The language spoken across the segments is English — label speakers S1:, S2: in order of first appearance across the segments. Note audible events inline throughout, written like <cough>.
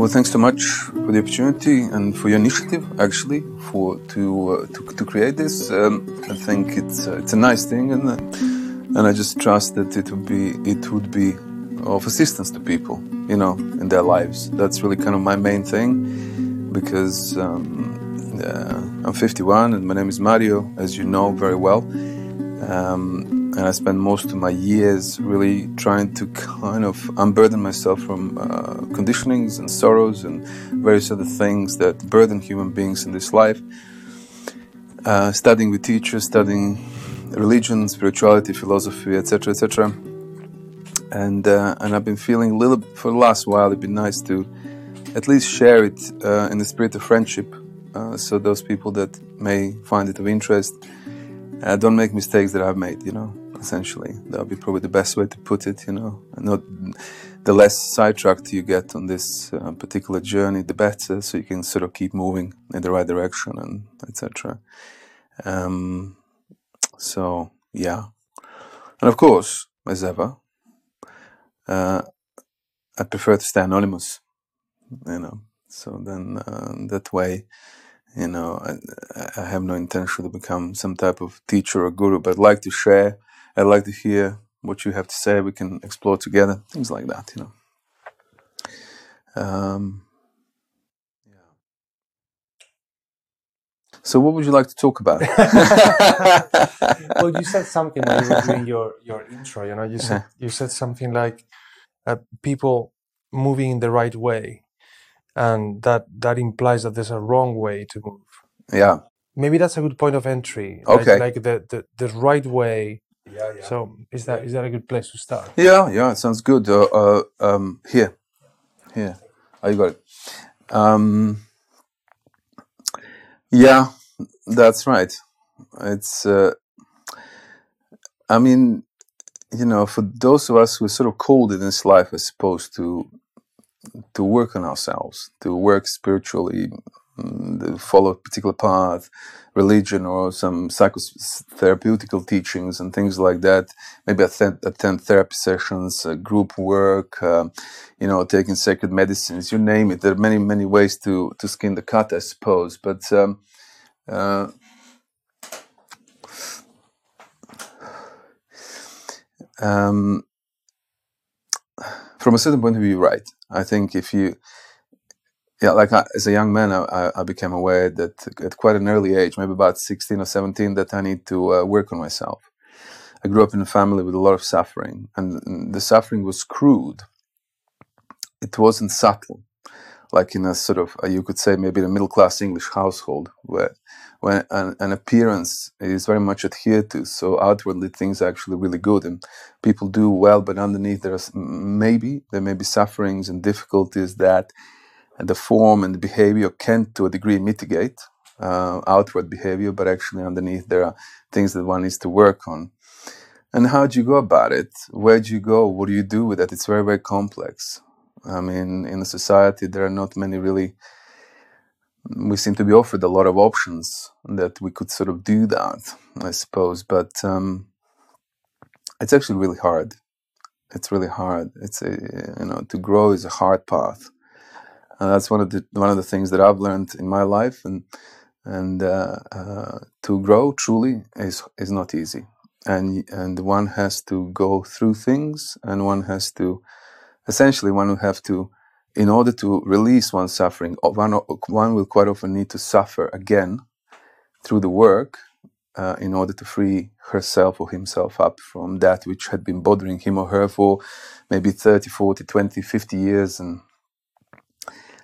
S1: Well, thanks so much for the opportunity and for your initiative, actually, for to uh, to, to create this. Um, I think it's uh, it's a nice thing, and uh, and I just trust that it would be it would be of assistance to people, you know, in their lives. That's really kind of my main thing, because um, uh, I'm 51 and my name is Mario, as you know very well. Um, and I spent most of my years really trying to kind of unburden myself from uh, conditionings and sorrows and various other things that burden human beings in this life. Uh, studying with teachers, studying religion, spirituality, philosophy, etc., etc. And uh, and I've been feeling a little for the last while. It'd be nice to at least share it uh, in the spirit of friendship, uh, so those people that may find it of interest uh, don't make mistakes that I've made. You know essentially. That would be probably the best way to put it, you know. Not the less sidetracked you get on this uh, particular journey, the better, so you can sort of keep moving in the right direction and etc. Um, so yeah, and of course, as ever, uh, I prefer to stay anonymous, you know. So then uh, that way, you know, I, I, have no intention to become some type of teacher or guru, but I'd like to share I'd like to hear what you have to say. We can explore together, things like that, you know. Um. So, what would you like to talk about? <laughs>
S2: well, you said something when you were doing your, your intro. You know, you said <laughs> you said something like uh, people moving in the right way, and that that implies that there's a wrong way to move.
S1: Yeah.
S2: Maybe that's a good point of entry.
S1: Okay.
S2: Like, like the, the the right way yeah, yeah. So is that is that a good place to start?
S1: Yeah, yeah, it sounds good. Uh, uh, um, here, here, oh, you got it. Um, yeah, that's right. It's, uh, I mean, you know, for those of us who are sort of called in this life, I suppose, to to work on ourselves, to work spiritually, follow a particular path, religion or some psychotherapeutical teachings and things like that. Maybe attend, attend therapy sessions, uh, group work, uh, you know, taking sacred medicines, you name it. There are many, many ways to, to skin the cat, I suppose. But um, uh, um, from a certain point of view, right. I think if you yeah, like I, as a young man, I, I, became aware that at quite an early age, maybe about 16 or 17, that I need to uh, work on myself. I grew up in a family with a lot of suffering, and the suffering was crude. It wasn't subtle, like in a sort of, uh, you could say, maybe a middle class English household, where when an, an, appearance is very much adhered to. So outwardly, things are actually really good, and people do well, but underneath, there are maybe there may be sufferings and difficulties that and the form and the behavior can to a degree mitigate uh, outward behavior, but actually underneath there are things that one needs to work on. And how do you go about it? Where do you go? What do you do with that? It's very, very complex. I mean, in a society, there are not many really. We seem to be offered a lot of options that we could sort of do that, I suppose. But um, it's actually really hard. It's really hard. It's a you know to grow is a hard path and that's one of the one of the things that I've learned in my life, and and uh, uh, to grow truly is is not easy, and and one has to go through things, and one has to essentially one will have to in order to release one's suffering one, one will quite often need to suffer again through the work uh, in order to free herself or himself up from that which had been bothering him or her for maybe 30 40 20 50 years and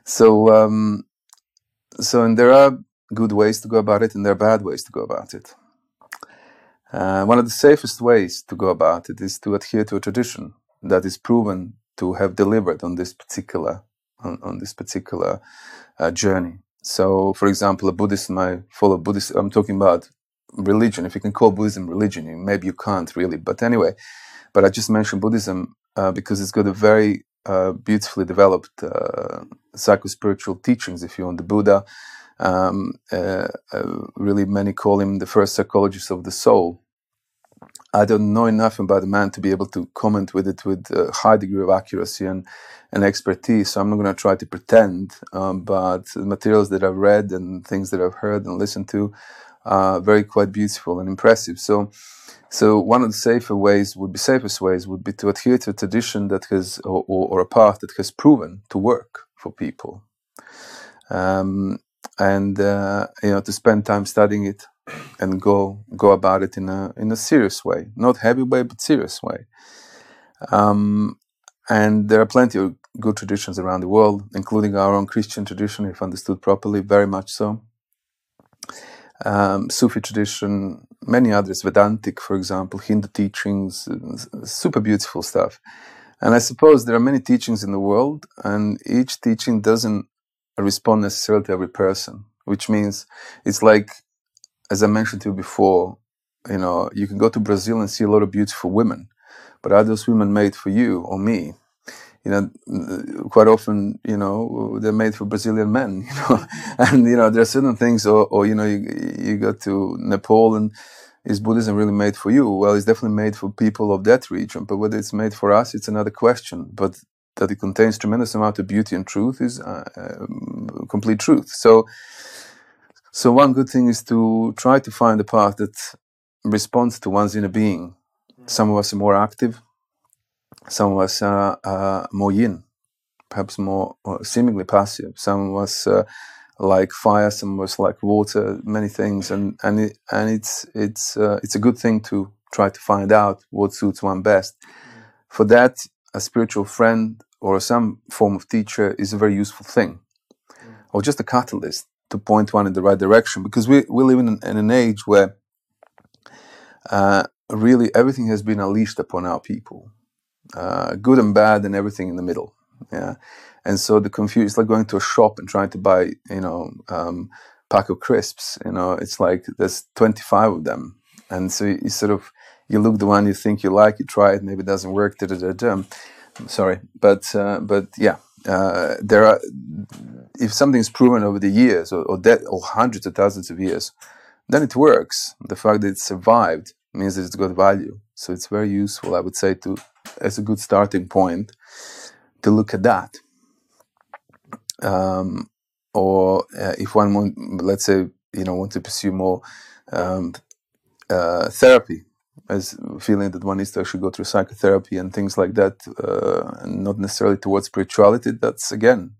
S1: so, um, so and there are good ways to go about it, and there are bad ways to go about it. Uh, one of the safest ways to go about it is to adhere to a tradition that is proven to have delivered on this particular on, on this particular uh, journey. So, for example, a Buddhist I follow Buddhism. I'm talking about religion. If you can call Buddhism religion, maybe you can't really. But anyway, but I just mentioned Buddhism uh, because it's got a very uh, beautifully developed uh, psycho-spiritual teachings, if you want, the Buddha. Um, uh, uh, really, many call him the first psychologist of the soul. I don't know enough about the man to be able to comment with it with a high degree of accuracy and, and expertise. So I'm not going to try to pretend. Um, but the materials that I've read and things that I've heard and listened to very quite beautiful and impressive. So, so one of the safer ways would be safest ways would be to adhere to a tradition that has or, or, or a path that has proven to work for people. Um, and uh, you know to spend time studying it and go go about it in a in a serious way, not heavy way, but serious way. Um, and there are plenty of good traditions around the world, including our own Christian tradition, if understood properly, very much so. Um, Sufi tradition, many others, Vedantic, for example, Hindu teachings, super beautiful stuff. And I suppose there are many teachings in the world, and each teaching doesn't respond necessarily to every person, which means it's like, as I mentioned to you before, you know, you can go to Brazil and see a lot of beautiful women, but are those women made for you or me? You know, quite often, you know, they're made for Brazilian men, <laughs> you know, and, you know, there are certain things, or, or you know, you, you go to Nepal and is Buddhism really made for you? Well, it's definitely made for people of that region, but whether it's made for us, it's another question. But that it contains tremendous amount of beauty and truth is uh, uh, complete truth. So, so one good thing is to try to find a path that responds to one's inner being. Some of us are more active, some of us are uh, more yin, perhaps more seemingly passive. Some of us uh, like fire, some of us like water, many things, and and it, and it's it's uh, it's a good thing to try to find out what suits one best. For that, a spiritual friend or some form of teacher is a very useful thing, mm. or just a catalyst to point one in the right direction. Because we, we live in, in an age where uh, really everything has been unleashed upon our people, uh, good and bad, and everything in the middle. Yeah, and so the confusion is like going to a shop and trying to buy, you know, um, pack of crisps. You know, it's like there's 25 of them, and so you, you sort of you look the one you think you like, you try it, maybe it doesn't work. Da, da, da, da sorry, but uh, but yeah, uh, there are. If something is proven over the years or or, de- or hundreds of thousands of years, then it works. The fact that it survived means that it's got value. So it's very useful, I would say, to as a good starting point to look at that. Um, or uh, if one, want, let's say, you know, want to pursue more um, uh, therapy, as feeling that one needs to actually go through psychotherapy and things like that, uh, and not necessarily towards spirituality, that's again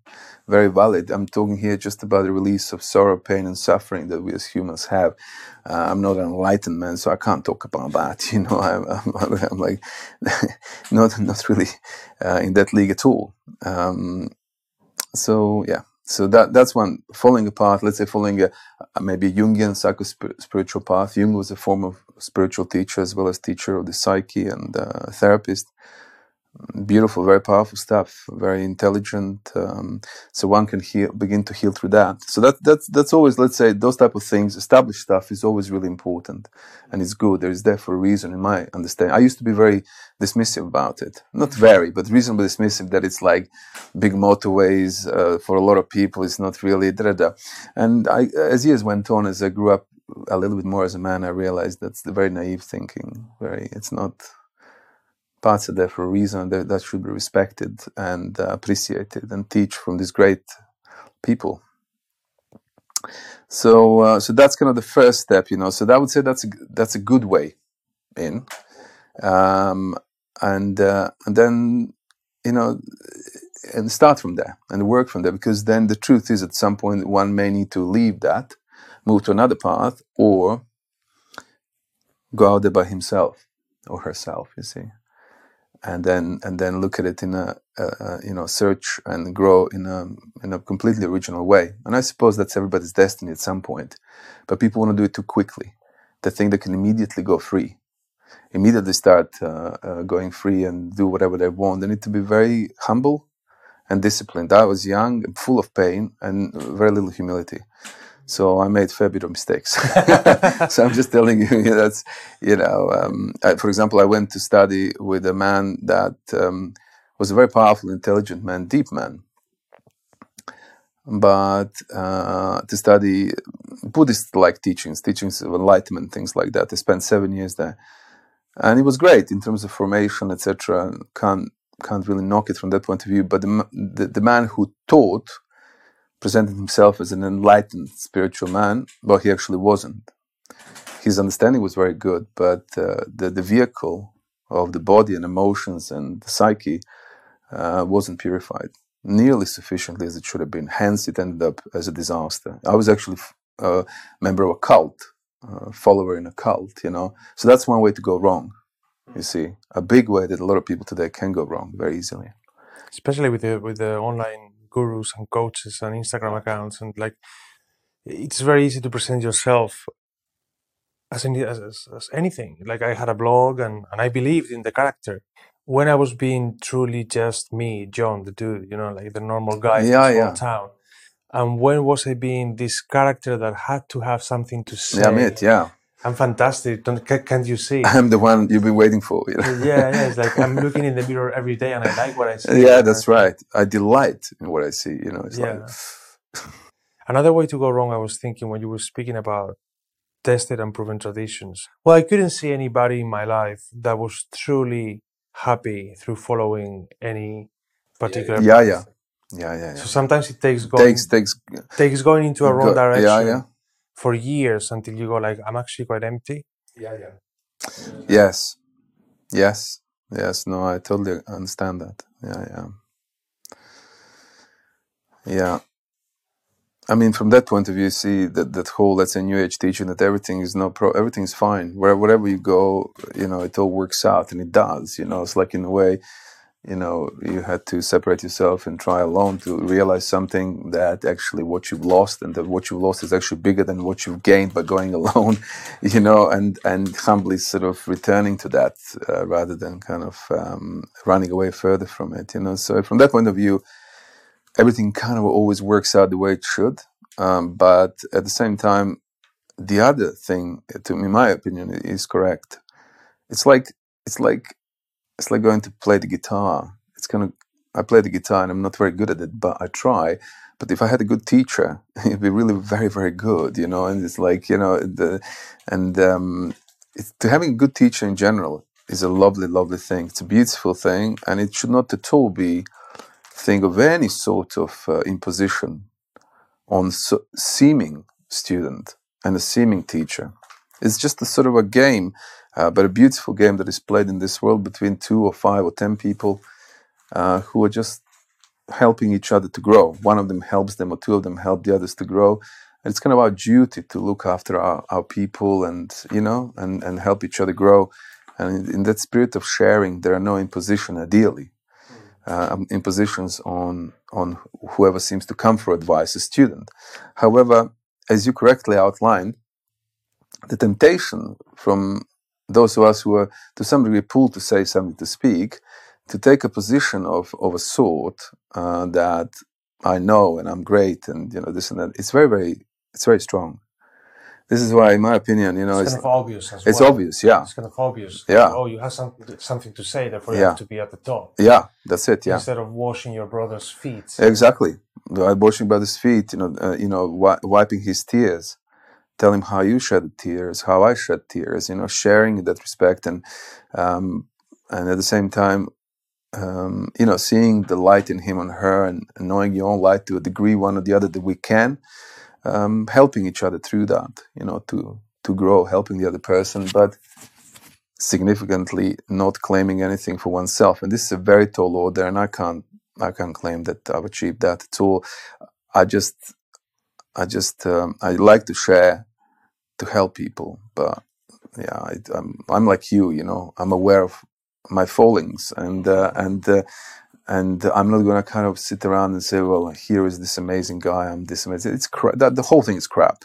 S1: very valid. I'm talking here just about the release of sorrow, pain, and suffering that we as humans have. Uh, I'm not an enlightened man, so I can't talk about that. <laughs> You know, I'm, I'm, I'm like <laughs> not not really uh, in that league at all. Um, so yeah, so that that's one falling apart. Let's say following a, a maybe Jungian psycho spiritual path. Jung was a form of spiritual teacher as well as teacher of the psyche and uh, therapist beautiful, very powerful stuff, very intelligent. Um, so one can heal, begin to heal through that. So that that's that's always, let's say, those type of things. Established stuff is always really important, and it's good. There is there for a reason, in my understanding. I used to be very dismissive about it, not very, but reasonably dismissive. That it's like big motorways uh, for a lot of people. It's not really da da. And I, as years went on, as I grew up a little bit more as a man, I realized that's the very naive thinking. Very, it's not parts are there for a reason that, that should be respected and uh, appreciated and teach from these great people. So, uh, so that's kind of the first step, you know. So that would say that's a, that's a good way in, um, and uh, and then you know, and start from there and work from there because then the truth is at some point one may need to leave that, move to another path, or go out there by himself or herself. You see and then and then look at it in a, a, you know search and grow in a in a completely original way. And I suppose that's everybody's destiny at some point, but people want to do it too quickly. They think they can immediately go free, immediately start uh, uh, going free and do whatever they want. They need to be very humble and disciplined. I was young, full of pain, and very little humility. So I made fair bit of mistakes. <laughs> <laughs> so I'm just telling you, <laughs> that's you know. Um, I, for example, I went to study with a man that um, was a very powerful, intelligent man, deep man. But uh, to study Buddhist-like teachings, teachings of enlightenment, things like that. I spent seven years there, and it was great in terms of formation, etc. Can't can't really knock it from that point of view. But the, the, the man who taught presented himself as an enlightened spiritual man, but he actually wasn't. His understanding was very good, but uh, the the vehicle of the body and emotions and the psyche uh, wasn't purified nearly sufficiently as it should have been. Hence, it ended up as a disaster. I was actually a member of a cult, a follower in a cult, you know. So that's one way to go wrong. You see, a big way that a lot of people today can go wrong very easily.
S2: Especially with the with the online gurus and coaches and Instagram accounts and like, it's very easy to present yourself as, any, as, as anything. Like I had a blog and, and I believed in the character when I was being truly just me, John, the dude, you know, like the normal guy yeah, from yeah. town. And when was I being this character that had to have something to say?
S1: Yeah, mate, yeah.
S2: I'm fantastic. Don't, can, not you see?
S1: I'm the one you've been waiting for. You
S2: know? yeah, yeah. It's like I'm <laughs> looking in the mirror every day and I like what I see.
S1: Yeah, that's right. I delight in what I see. You know, it's yeah.
S2: like. Another way to go wrong, I was thinking when you were speaking about tested and proven traditions. Well, I couldn't see anybody in my life that was truly happy through following any particular
S1: yeah yeah. yeah yeah yeah
S2: so sometimes it takes going
S1: takes takes
S2: takes going into a wrong go, direction yeah, yeah. For years until you go like i'm actually quite empty.
S1: Yeah yeah. Yes. Yes. Yes. No i totally understand that. Yeah yeah. Yeah. I mean, from that point of view, you see that that whole let's say New Age teaching that everything is no pro, everything's fine. Where wherever you go, you know, it all works out, and it does. You know, it's like in a way, you know, you had to separate yourself and try alone to realize something that actually what you've lost, and that what you've lost is actually bigger than what you've gained by going <laughs> alone. You know, and and humbly sort of returning to that uh, rather than kind of um, running away further from it. You know, so from that point of view everything kind of always works out the way it should. Um, but at the same time, the other thing, to me, my opinion, is correct. It's like it's like it's like going to play the guitar. It's kind of I play the guitar and I'm not very good at it, but I try. But if I had a good teacher, <laughs> it'd be really very very good, you know. And it's like you know the and um, to having a good teacher in general is a lovely lovely thing. It's a beautiful thing, and it should not at all be thing of any sort of uh, imposition on so seeming student and a seeming teacher. It's just a sort of a game, uh, but a beautiful game that is played in this world between two or five or ten people uh, who are just helping each other to grow. One of them helps them, or two of them help the others to grow. And it's kind of our duty to look after our, our people and you know and, and help each other grow. And in, in that spirit of sharing, there are no imposition ideally uh, impositions on on whoever seems to come for advice, a student. However, as you correctly outlined, the temptation from those of us who are to some degree pulled to say something, to speak, to take a position of, of a sort uh, that I know and I'm great and you know this and that. It's very very it's very strong. This is why, in my opinion, you know,
S2: it's, it's kind of obvious. As
S1: it's
S2: well.
S1: obvious, yeah.
S2: It's kind of obvious.
S1: Yeah.
S2: Oh, you have something something to say, therefore you have to be at the top.
S1: Yeah, that's it. Yeah.
S2: Instead of washing your brother's feet.
S1: Exactly, washing brother's feet. You know, uh, you know, wi- wiping his tears. Tell him how you shed tears, how I shed tears. You know, sharing in that respect, and um, and at the same time, um, you know, seeing the light in him and her, and, and knowing your own light to a degree, one or the other, that we can um, helping each other through that, you know, to to grow, helping the other person, but significantly not claiming anything for oneself. And this is a very tall order, and I can't I can't claim that I've achieved that at all. I just I just um, I like to share to help people, but yeah, I, am I'm, I'm like you, you know, I'm aware of my fallings and uh, and uh, and I'm not going to kind of sit around and say, well, here is this amazing guy. I'm this amazing. It's crap. That, the whole thing is crap.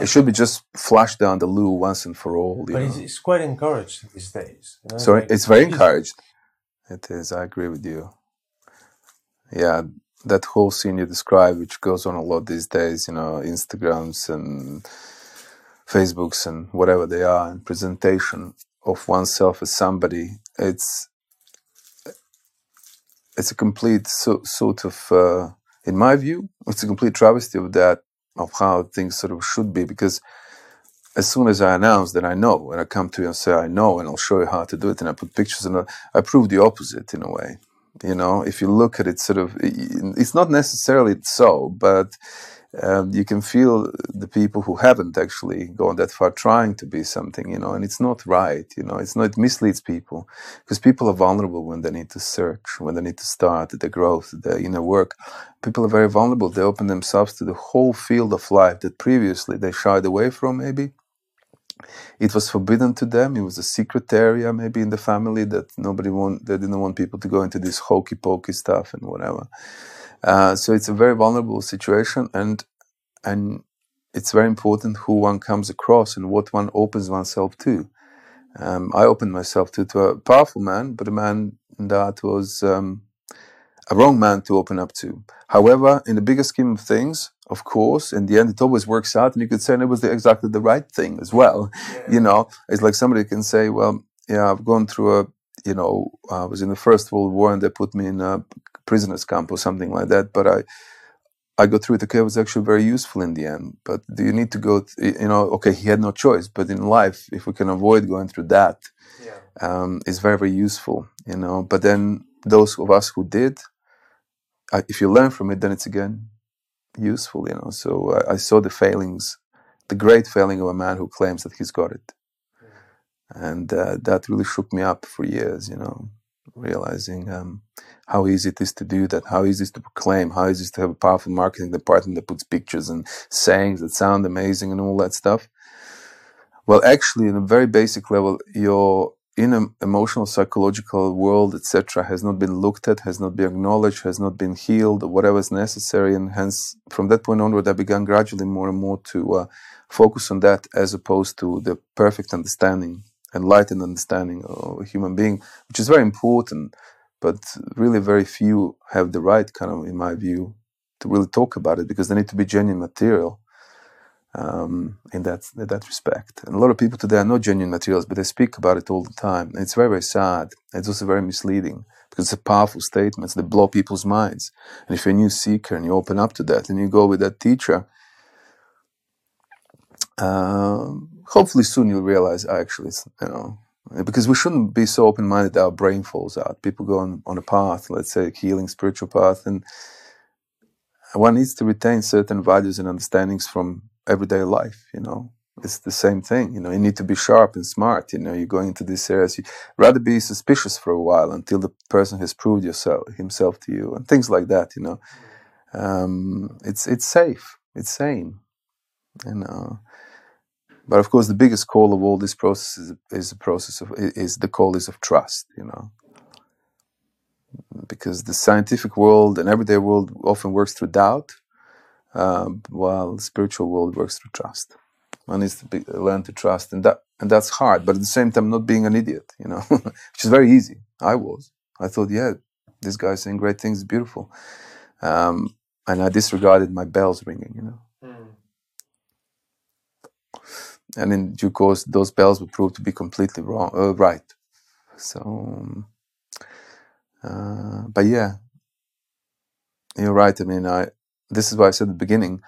S1: It should be just flushed down the loo once and for all.
S2: but it's, it's, quite encouraged these days.
S1: You know? Sorry, like, it's very encouraged. It is. I agree with you. Yeah, that whole scene you described, which goes on a lot these days, you know, Instagrams and Facebooks and whatever they are, and presentation of oneself as somebody. It's it's a complete so, sort of, uh, in my view, it's a complete travesty of that of how things sort of should be because as soon as I announce that I know, and I come to you and say I know, and I'll show you how to do it, and I put pictures, and I prove the opposite in a way. You know, if you look at it, sort of, it's not necessarily so, but um, you can feel the people who haven't actually gone that far trying to be something, you know, and it's not right, you know, it's not, it misleads people because people are vulnerable when they need to search, when they need to start their growth, their inner work. People are very vulnerable. They open themselves to the whole field of life that previously they shied away from, maybe. It was forbidden to them. It was a secret area, maybe in the family that nobody want. They didn't want people to go into this hokey pokey stuff and whatever. Uh, so it's a very vulnerable situation, and and it's very important who one comes across and what one opens oneself to. Um, I opened myself to, to a powerful man, but a man that was um, a wrong man to open up to. However, in the bigger scheme of things, of course, in the end, it always works out, and you could say it was the, exactly the right thing as well. Yeah. You know, it's like somebody can say, "Well, yeah, I've gone through a, you know, I was in the First World War, and they put me in a prisoners camp or something like that. But I, I got through it. Okay, it was actually very useful in the end. But do you need to go? Th- you know, okay, he had no choice. But in life, if we can avoid going through that, yeah. um, it's very very useful. You know. But then those of us who did, I, if you learn from it, then it's again useful. You know. So uh, I saw the failings, the great failing of a man who claims that he's got it, and uh, that really shook me up for years. You know, realizing. Um, how easy it is to do that, how easy it is to proclaim, how easy it is to have a powerful marketing department that puts pictures and sayings that sound amazing and all that stuff. Well, actually, in a very basic level, your inner emotional, psychological world, etc., has not been looked at, has not been acknowledged, has not been healed, whatever is necessary. And hence, from that point onward, I began gradually more and more to uh, focus on that as opposed to the perfect understanding, enlightened understanding of a human being, which is very important but really very few have the right kind of in my view to really talk about it because they need to be genuine material um, in that in that respect. And a lot of people today are not genuine materials but they speak about it all the time. And it's very very sad. It's also very misleading because it's a powerful statement. That blow people's minds. And if you're a new seeker and you open up to that and you go with that teacher um, hopefully soon you'll realize actually you know because we shouldn't be so open-minded that our brain falls out. People go on, on a path, let's say a healing spiritual path, and one needs to retain certain values and understandings from everyday life. You know, it's the same thing. You know, you need to be sharp and smart. You know, you're going into these areas. You rather be suspicious for a while until the person has proved yourself himself to you, and things like that. You know, um, it's it's safe. It's sane. You know but of course, the biggest call of all this process is, is the process of is the call is of trust. You know, because the scientific world and everyday world often works through doubt, um, while the spiritual world works through trust. One needs to be, learn to trust, and that and that's hard. But at the same time, not being an idiot. You know, <laughs> which is very easy. I was. I thought, yeah, this guy's saying great things, beautiful, um, and I disregarded my bells ringing. You know. Mm and in due course, those bells would prove to be completely wrong, uh, right. So, um, uh, but yeah, you're right. I mean, I this is why I said at the beginning,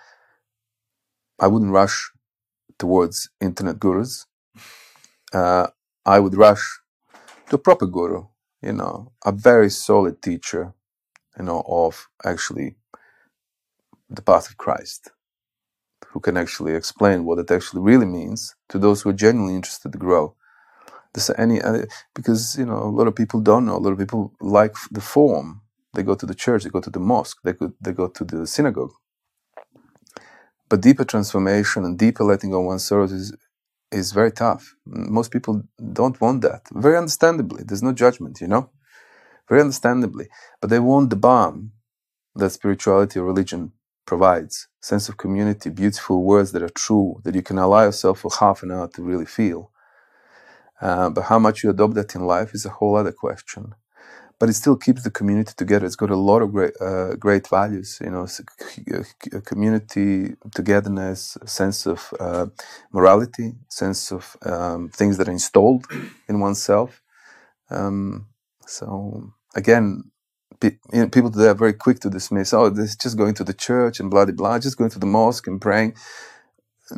S1: I wouldn't rush towards internet gurus. Uh, I would rush to a proper guru, you know, a very solid teacher, you know, of actually the path of Christ who can actually explain what it actually really means to those who are genuinely interested to grow. Any uh, because you know a lot of people don't know. A lot of people like the form. They go to the church, they go to the mosque, they go they go to the synagogue. But deeper transformation and deeper letting go of one's sorrows is is very tough. Most people don't want that. Very understandably, there's no judgment, you know, very understandably. But they want the balm that spirituality or religion provides sense of community, beautiful words that are true, that you can allow yourself for half an hour to really feel. Uh, but how much you adopt that in life is a whole other question. But it still keeps the community together. It's got a lot of great, uh, great values. You know, community, togetherness, sense of uh, morality, sense of um, things that are installed in oneself. Um, so again, you know, people today are very quick to dismiss, oh, this is just going to the church and blah, blah, blah, just going to the mosque and praying.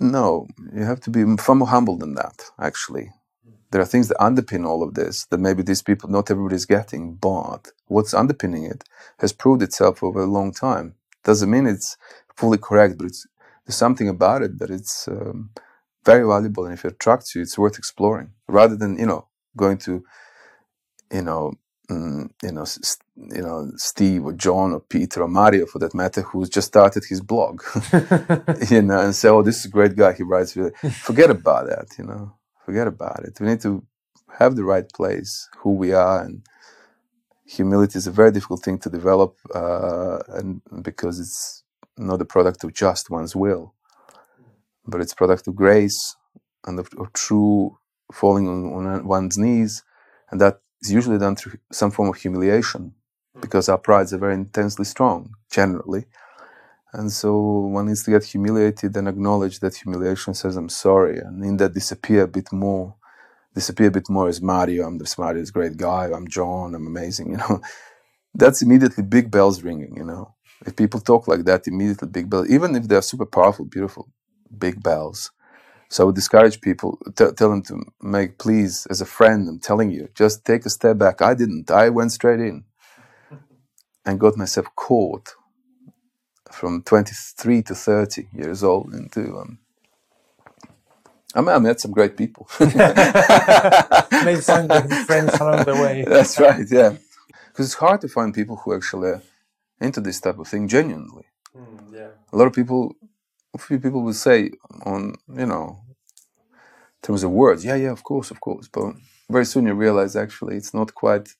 S1: no, you have to be far more humble than that. Actually, there are things that underpin all of this that maybe these people, not everybody's getting, but what's underpinning it has proved itself over a long time. Doesn't mean it's fully correct, but it's there's something about it that it's um, very valuable, and if it attracts you, it's worth exploring rather than you know going to you know mm, you know you know Steve or John or Peter or Mario for that matter who's just started his blog <laughs> <laughs> you know and say oh this is a great guy he writes really forget about that you know forget about it. We need to have the right place who we are and humility is a very difficult thing to develop uh, and because it's not a product of just one's will but it's product of grace and of, of true falling on, on one's knees and that is usually done through some form of humiliation because our prides are very intensely strong generally and so one needs to get humiliated and acknowledge that humiliation says i'm sorry and in that disappear a bit more disappear a bit more as mario. I'm the smartest great guy. I'm john. I'm amazing <laughs> you know. That's immediately big bells ringing you know. If people talk like that immediately big bells even if they're super powerful beautiful big bells. So I would discourage people, t- tell them to make, please, as a friend, I'm telling you, just take a step back. I didn't. I went straight in and got myself caught from 23 to 30 years old into. Um, I, mean, I met some great people. <laughs>
S2: Made some good friends along the way. <laughs>
S1: That's right, yeah. Because it's hard to find people who actually are into this type of thing genuinely.
S2: Mm, yeah.
S1: A lot of people a few people will say on you know in terms of words yeah yeah of course of course but very soon you realize actually it's not quite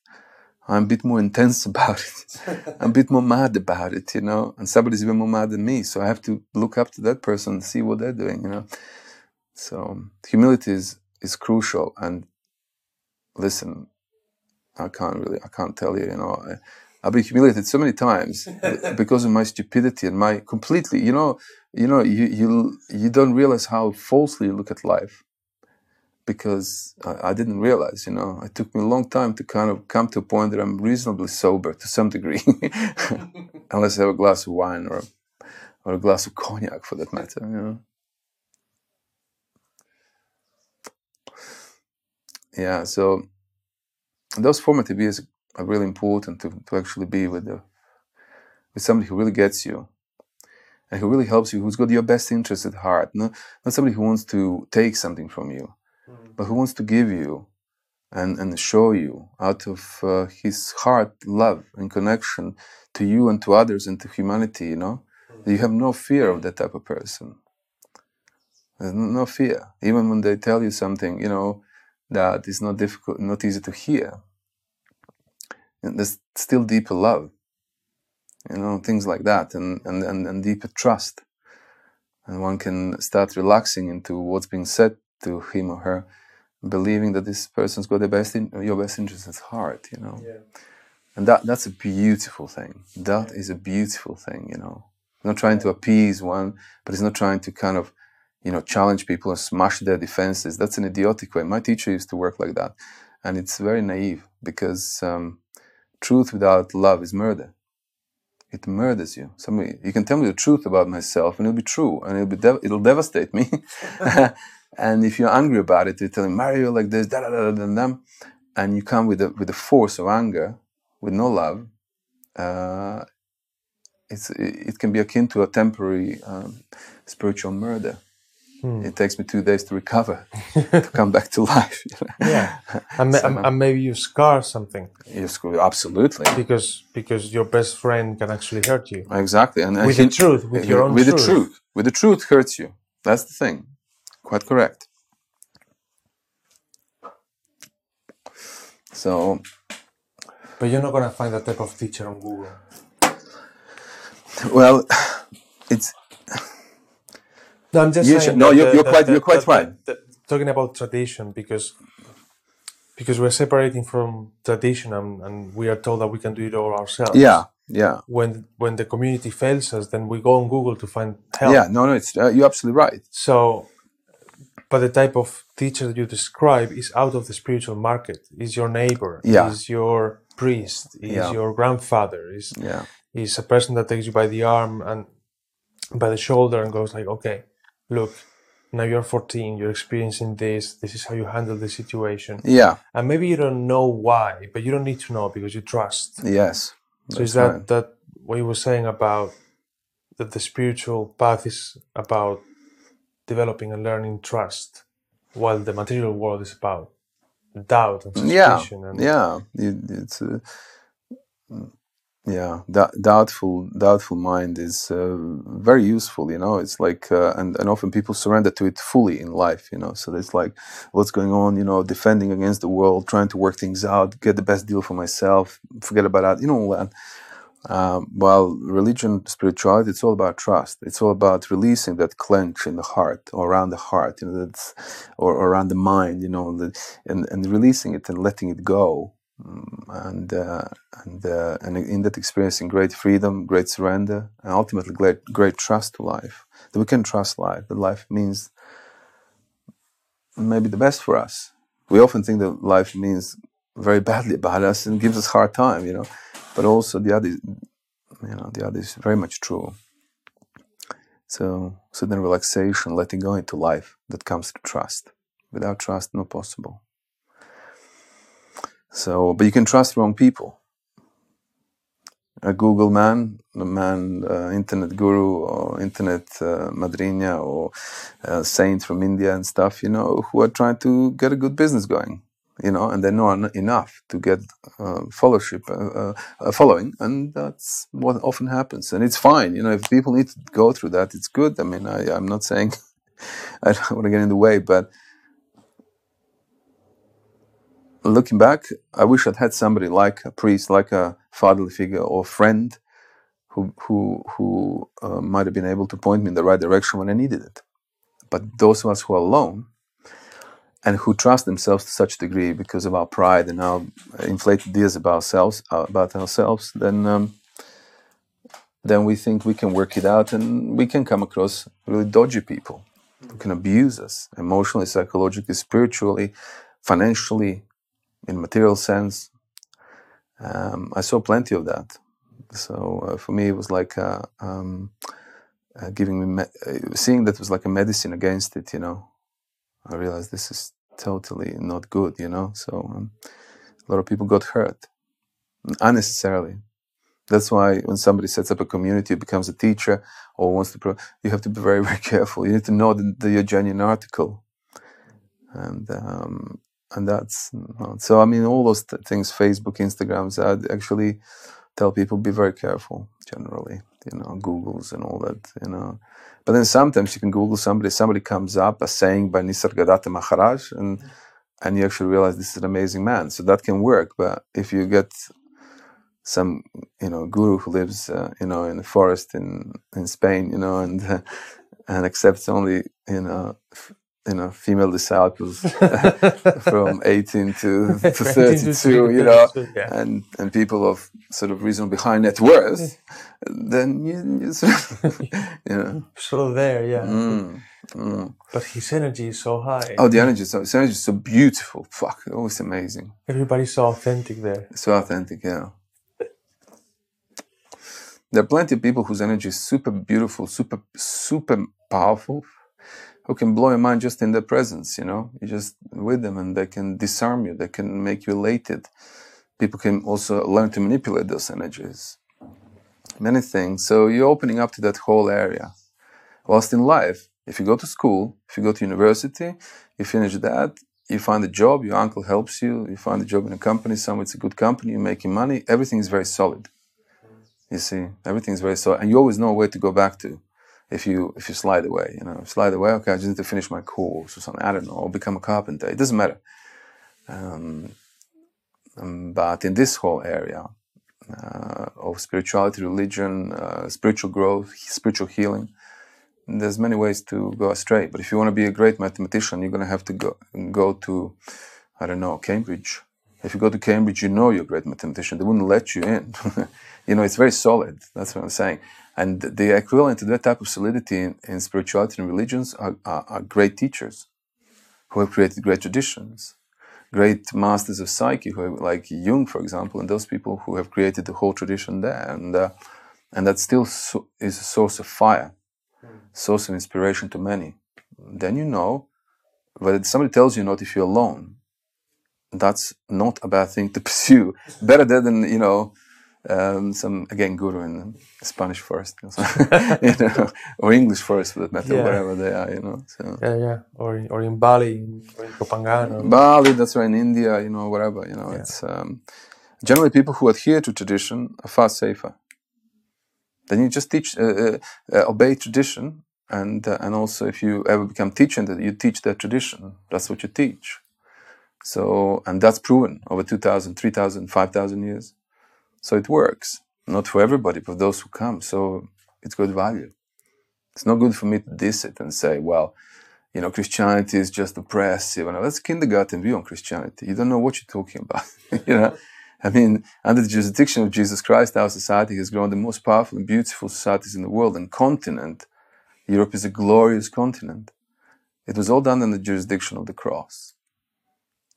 S1: i'm a bit more intense <laughs> about it. I'm a bit more mad about it you know? And somebody's even more mad than me so i have to look up to that person and see what they're doing you know? So humility is is crucial and listen i can't really i can't tell you you know? I, I've been humiliated so many times <laughs> because of my stupidity and my completely, you know, you know, you you you don't realize how falsely you look at life because I, I, didn't realize, you know, it took me a long time to kind of come to a point that I'm reasonably sober to some degree, <laughs> unless I have a glass of wine or or a glass of cognac for that matter, you know. Yeah, so those formative years are really important to, to actually be with the, with somebody who really gets you and who really helps you, who's got your best interest at heart. Not, not somebody who wants to take something from you. But who wants to give you and, and show you out of uh, his heart love and connection to you and to others and to humanity, you know? Mm. You have no fear of that type of person. There's no fear. Even when they tell you something, you know, that is not difficult, not easy to hear and there's still deeper love you know things like that and, and, and, and deeper trust and one can start relaxing into what's being said to him or her believing that this person's got the best in, your best interest at heart you know
S2: yeah.
S1: and that that's a beautiful thing That is a beautiful thing you know not trying to appease one but it's not trying to kind of you know challenge people and smash their defenses that's an idiotic way my teacher used to work like that and it's very naive because um, truth without love is murder. It murders you. Somebody, you can tell me the truth about myself, and it'll be true, and it'll be dev- it'll devastate me. <laughs> <laughs> and if you're angry about it, you're telling Mario like this, da da da da da da, and you come with the with the force of anger, with no love. Uh, it's it can be akin to a temporary um, spiritual murder. Hmm. It takes me two days to recover, to come back to <laughs> life.
S2: yeah, <laughs> and, so, and, maybe you scar something.
S1: You scar absolutely
S2: because because your best friend can actually hurt you.
S1: Exactly,
S2: and with he, the truth, with your own
S1: with
S2: truth.
S1: the truth, with the truth hurts you. That's the thing. Quite correct. So,
S2: but you're not gonna find that type of teacher on Google.
S1: Well, it's
S2: no, I'm just
S1: you
S2: saying.
S1: no, you're, you're quite, you're quite right.
S2: talking about tradition, because because we're separating from tradition, and, and we are told that we can do it all ourselves.
S1: Yeah, yeah.
S2: When when the community fails us, then we go on Google to find help.
S1: Yeah, no, no, it's uh, you're absolutely right.
S2: So, but the type of teacher that you describe is out of the spiritual market. Is your neighbor?
S1: Yeah.
S2: Is your priest? Is
S1: Yeah.
S2: your grandfather? Is
S1: Yeah,
S2: is a person that takes you by the arm and by the shoulder and goes like, okay, look, now you're 14 you're experiencing this this is how you handle the situation
S1: Yeah.
S2: and maybe you don't know why but you don't need to know because you trust
S1: Yes.
S2: so is that
S1: right.
S2: that what you were saying about that the spiritual path is about developing and learning trust while the material world is about doubt and
S1: Yeah.
S2: suspicion and
S1: Yeah. It- It's. Uh, yeah, dou- doubtful, doubtful mind is uh, very useful. You know, it's like, uh, and and often people surrender to it fully in life. You know, so it's like, what's going on? You know, defending against the world, trying to work things out, get the best deal for myself, forget about that. You know, all that. Um, while religion, spirituality, it's all about trust. It's all about releasing that clench in the heart or around the heart, you know, or, or around the mind, you know, the, and and releasing it and letting it go, Mm, and uh, and uh, and in that experiencing great freedom, great surrender, and ultimately great great trust to life. That we can trust life. That life means maybe the best for us. We often think that life means very badly about us and gives us hard time, you know. But also the other, you know, the other is very much true. So, so then relaxation, letting go into life that comes to trust. Without trust, not possible. So, but you can trust wrong people. A Google man, a man, uh, internet guru, or internet uh, madrina, or a saint from India and stuff, you know, who are trying to get a good business going, you know, and they know en- enough to get uh, followership, uh, uh, uh, following, and that's what often happens. And it's fine, you know, if people need to go through that, it's good. I mean, I, I'm not saying <laughs> I don't want to get in the way, but looking back, I wish I'd had somebody like a priest, like a fatherly figure or friend who who who uh, might have been able to point me in the right direction when I needed it. But those of us who are alone and who trust themselves to such a degree because of our pride and our inflated ideas about ourselves, uh, about ourselves, then um, then we think we can work it out, and we can come across really dodgy people who can abuse us emotionally, psychologically, spiritually, financially, in material sense. Um, I saw plenty of that. So uh, for me, it was like uh, um, uh, giving me me- uh, seeing that was like a medicine against it. You know, I realized this is totally not good. You know, so um, a lot of people got hurt unnecessarily. That's why when somebody sets up a community, becomes a teacher, or wants to, pro- you have to be very, <laughs> very careful. You need to know the, genuine article, and um, and that's so. I mean, all those th- things, Facebook, Instagrams, I actually tell people be very careful. Generally, you know, Google's and all that, you know. But then sometimes you can Google somebody, somebody comes up a saying by Nisargadatta Maharaj, and and you actually realize this is an amazing man. So that can work. But if you get some you know guru who lives uh, you know in the forest in in Spain you know and uh, <laughs> and accepts only you know f- you know female disciples <laughs> from 18 to, <laughs> to 32 you know
S2: yeah.
S1: and and people of sort of reasonably high net worth then you, you sort of, <laughs> you know
S2: sort of there, yeah.
S1: mm, mm.
S2: But his energy is so high.
S1: oh the energy is so, the energy is so beautiful fuck always amazing
S2: Everybody's so authentic there.
S1: so authentic yeah there are plenty of people whose energy is super beautiful, super super powerful, who can blow your mind just in their presence. You know, you're just with them, and they can disarm you. They can make you elated. People can also learn to manipulate those energies. Many things. So you're opening up to that whole area. Whilst in life, if you go to school, if you go to university, you finish that, you find a job, your uncle helps you, you find a job in a company, somewhere it's a good company, you're making money, everything is very solid. You see, everything's very solid, and you always know where to go back to if you if you slide away. You know, slide away. Okay, I just need to finish my course or something. I don't know, or become a carpenter. It doesn't matter. Um, um, but in this whole area uh, of spirituality, religion, uh, spiritual growth, spiritual healing, there's many ways to go astray. But if you want to be a great mathematician, you're going to have to go go to, I don't know, Cambridge. If you go to Cambridge, you know you're a great mathematician. They wouldn't let you in. <laughs> you know, it's very solid. That's what I'm saying. And the equivalent to that type of solidity in, in spirituality and religions are, are, are great teachers who have created great traditions, great masters of psyche, who have, like Jung, for example, and those people who have created the whole tradition there. And, uh, and that still so, is a source of fire, source of inspiration to many. then you know. But if somebody tells you not if you're alone, that's not a bad thing to <laughs> pursue. Better than you know um, some again guru in Spanish first, <laughs> you know, or English first for that matter,
S2: Yeah.
S1: wherever they are, you know. So
S2: Yeah, yeah. Or in, or in Bali, or in Koh Phangan. Or,
S1: Bali, that's right, in India, you know, wherever, you know.
S2: Yeah.
S1: It's um, generally people who adhere to tradition are far safer. Then you just teach, uh, uh, uh, obey tradition, and uh, and also if you ever become teacher, that you teach that tradition. That's what you teach. So, and that's proven over 2,000, 3,000, 5,000 years. So it works. Not for everybody, but those who come. So it's good value. It's not good for me to diss it and say, well, you know, Christianity is just oppressive. And that's kindergarten view on Christianity. You don't know what you're talking about. <laughs> you know, I mean, under the jurisdiction of Jesus Christ, our society has grown the most powerful and beautiful societies in the world and continent. Europe is a glorious continent. It was all done under the jurisdiction of the cross.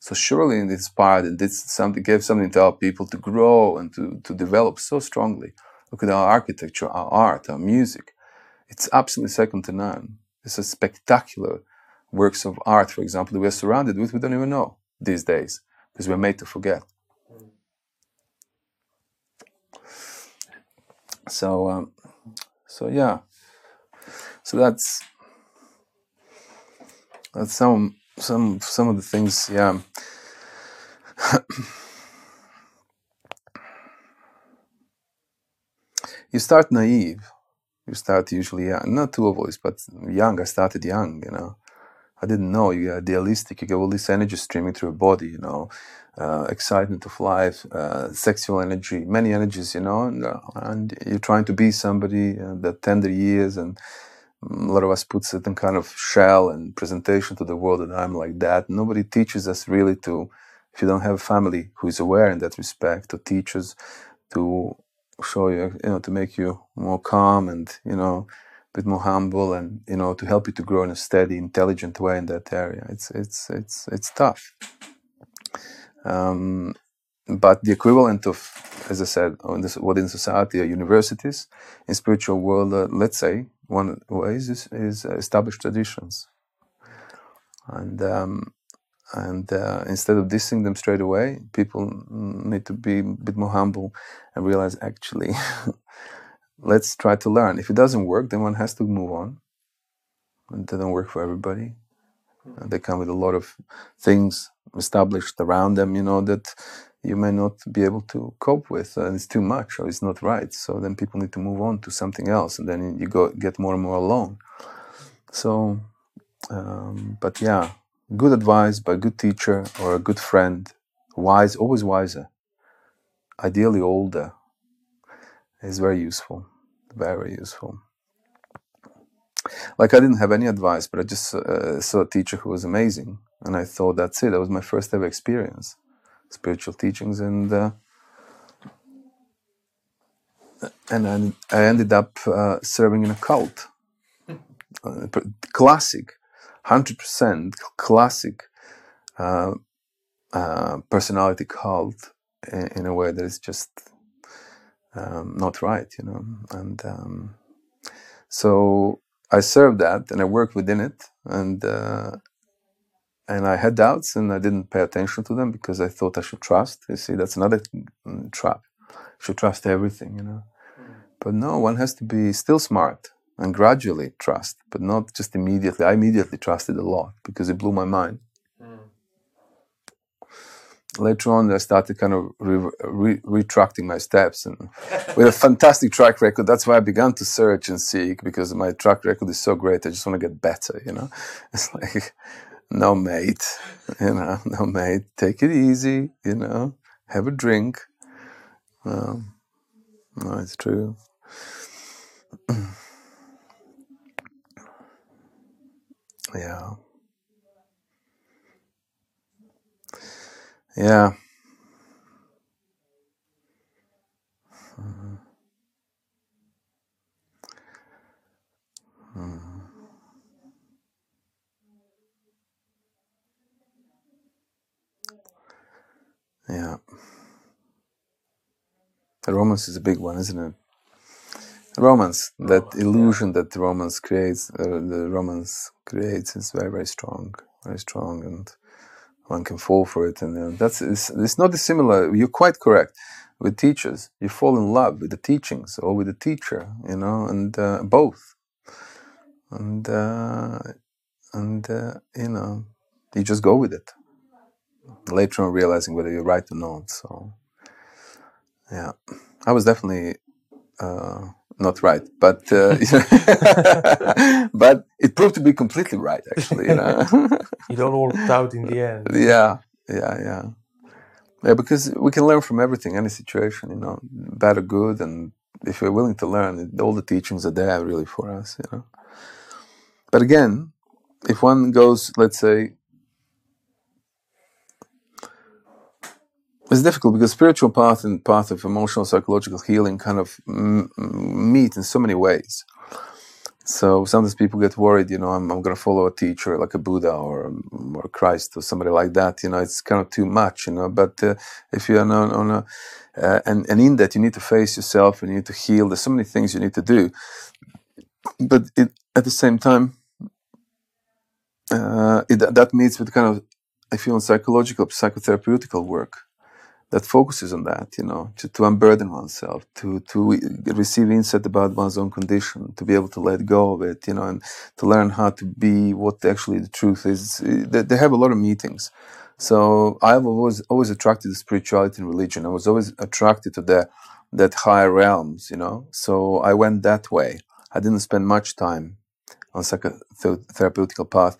S1: So surely it inspired and did something, gave something to our people to grow and to, to develop so strongly. Look at our architecture, our art, our music. It's absolutely second to none. It's a spectacular works of art, for example, that we're surrounded with. We don't even know these days because we're made to forget. So, um, so yeah. So that's that's some some some of the things. Yeah. <coughs> you start naive. You start usually young, not too always, but young. I started young, you know. I didn't know you get idealistic. You get all this energy streaming through your body, you know, uh, excitement of life, uh, sexual energy, many energies, you know, and, uh, and you're trying to be somebody uh, that tender years, and lot of us put certain kind of shell and presentation to the world that I'm like that. Nobody teaches us really to, if you don't have a family who is aware in that respect, to teach us to show you, you know, to make you more calm and, you know, a bit more humble and, you know, to help you to grow in a steady, intelligent way in that area. It's, it's, it's, it's tough. Um, but the equivalent of, as I said, on this, what in society universities, in spiritual world, uh, let's say, one way is, is established traditions. And, um, and uh, instead of dissing them straight away, people need to be a bit more humble and realize actually, <laughs> let's try to learn. If it doesn't work, then one has to move on. It doesn't work for everybody. They come with a lot of things established around them, you know, that you may not be able to cope with, and it's too much or it's not right. So then people need to move on to something else, and then you go get more and more alone. So, um, but yeah, good advice by a good teacher or a good friend, wise, always wiser, ideally older, is very useful, very useful. Like I didn't have any advice, but I just uh, saw a teacher who was amazing, and I thought that's it. That was my first ever experience, spiritual teachings, and uh, and I, I ended up uh, serving in a cult, uh, classic, hundred percent classic uh, uh, personality cult in, in, a way that is just um, not right, you know, and um, so I served that and I worked within it and uh, and I had doubts and I didn't pay attention to them because I thought I should trust. You see, that's another trap. You should trust everything, you know. Mm. But no, one has to be still smart and gradually trust, but not just immediately. I immediately trusted a lot because it blew my mind. Mm. Later on, I started kind of re- re- retracting my steps, and with a fantastic track record, that's why I began to search and seek because my track record is so great. I just want to get better, you know. <laughs> It's like, no, mate, you know, <laughs> no, mate, take it easy, you know, have a drink. Um, no, it's true. <clears throat> yeah. Yeah. Yeah. The romance is a big one, isn't it? romance that illusion that the romance creates uh, the romance creates is very very strong very strong and one can fall for it and uh, that's it's, it's not dissimilar. You're quite correct. With teachers you fall in love with the teachings or with the teacher you know and uh, both. And uh, and uh, you know you just go with it later on realizing whether you're right or not so yeah i was definitely uh, not right, but uh, <laughs> <laughs> but it proved to be completely right. Actually, you know, <laughs>
S2: it all worked out in the end.
S1: Yeah, yeah, yeah, yeah. Because we can learn from everything, any situation, you know, bad or good, and if we're willing to learn, all the teachings are there really for us, you know. But again, if one goes, let's say, it's difficult because spiritual path and path of emotional psychological healing kind of m- meet in so many ways. So sometimes people get worried you know i'm, I'm going to follow a teacher like a buddha or or christ or somebody like that you know it's kind of too much you know but uh, if you're on, on a uh, and, and in that you need to face yourself and you need to heal there's so many things you need to do. But it, at the same time uh, it, that meets with kind of i feel psychological psychotherapeutical work that focuses on that, you know, to, to unburden oneself, to to receive insight about one's own condition, to be able to let go of it, you know, and to learn how to be what actually the truth is. They, they have a lot of meetings. So I've always always attracted to spirituality and religion. I was always attracted to the that higher realms, you know. So I went that way. I didn't spend much time on psychotherapeutical path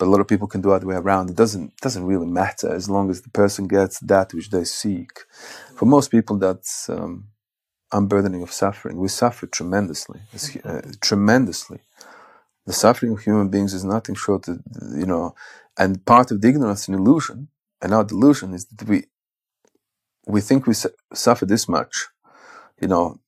S1: but a lot of people can do other way around. It doesn't doesn't really matter as long as the person gets that which they seek. For most people, that's um, unburdening of suffering. We suffer tremendously, uh, tremendously. The suffering of human beings is nothing short of, you know, and part of the ignorance and illusion, and our delusion is that we we think we su- suffer this much, you know,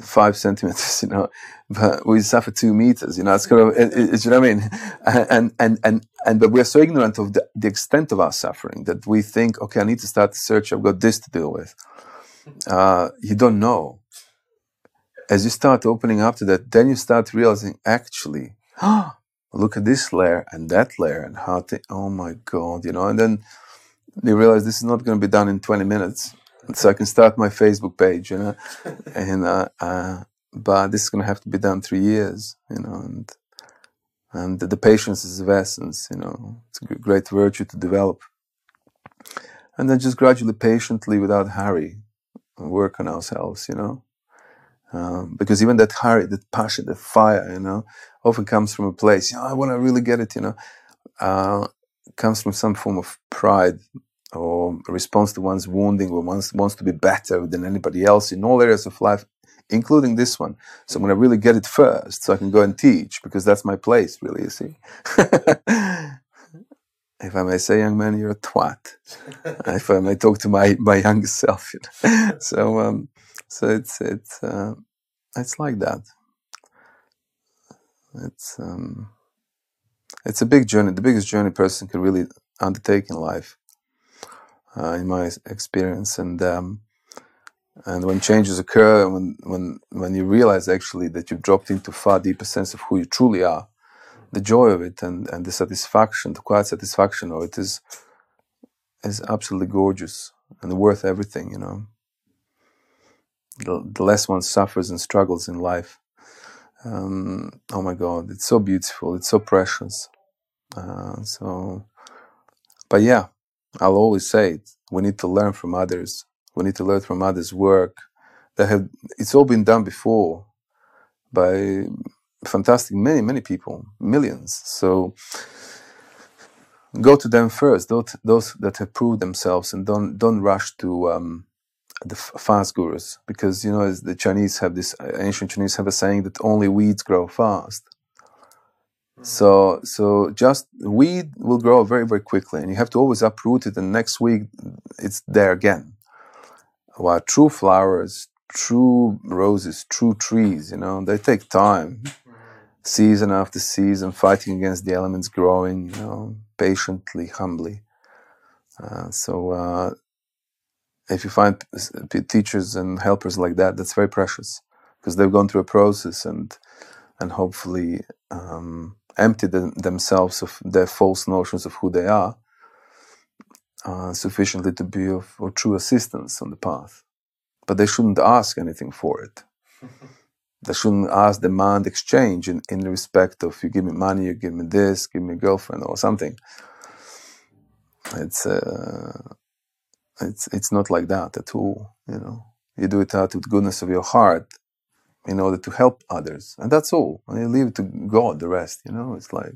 S1: five centimeters, <laughs> you know, but we suffer two meters, you know, it's kind of, it, it, you know what I mean? <laughs> And, and, and, and, but we're so ignorant of the, the extent of our suffering that we think, okay, I need to start the search. I've got this to deal with. Uh, you don't know. As you start opening up to that, then you start realizing, actually, oh, <gasps> look at this layer and that layer and how, to, oh my God, you know, and then you realize this is not going to be done in 20 minutes so I can start my Facebook page, you know, and uh, uh, but this is going to have to be done three years, you know, and and the, the patience is of essence, you know, it's a great virtue to develop, and then just gradually, patiently, without hurry, work on ourselves, you know, um, because even that hurry, that passion, that fire, you know, often comes from a place, you know, I want to really get it, you know, uh, comes from some form of pride or a response to one's wounding or wants, wants to be better than anybody else in all areas of life, including this one. So I'm going to really get it first so I can go and teach because that's my place, really, you see. <laughs> if I may say, young man, you're a twat. <laughs> if I may talk to my, my youngest self. You know? so, um, so it's, it's, uh, it's like that. It's, um, it's a big journey, the biggest journey a person can really undertake in life uh, in my experience. And um, and when changes occur, when when when you realize actually that you've dropped into far deeper sense of who you truly are, the joy of it and, and the satisfaction, the quiet satisfaction of it is is absolutely gorgeous and worth everything. You know, the, the less one suffers and struggles in life. Um, oh my God, it's so beautiful. It's so precious. Uh, so, but yeah, I'll always say it. We need to learn from others. We need to learn from others' work. That have it's all been done before by fantastic many many people, millions. So go to them first. Those those that have proved themselves, and don't don't rush to um, the fast gurus because you know as the Chinese have this ancient Chinese have a saying that only weeds grow fast. So, so just weed will grow very, very quickly, and you have to always uproot it. And next week, it's there again. While true flowers, true roses, true trees, you know, they take time, season after season, fighting against the elements, growing, you know, patiently, humbly. Uh, so, uh, if you find teachers and helpers like that, that's very precious. because they've gone through a process and and hopefully um, emptied them, themselves of their false notions of who they are uh, sufficiently to be of, of true assistance on the path. But they shouldn't ask anything for it. <laughs> they shouldn't ask, demand exchange in, in respect of you give me money, you give me this, give me a girlfriend or something. It's uh, it's it's not like that at all. You know, you do it out of the goodness of your heart in order to help others, and that's all. And you leave it to God the rest. You know, it's like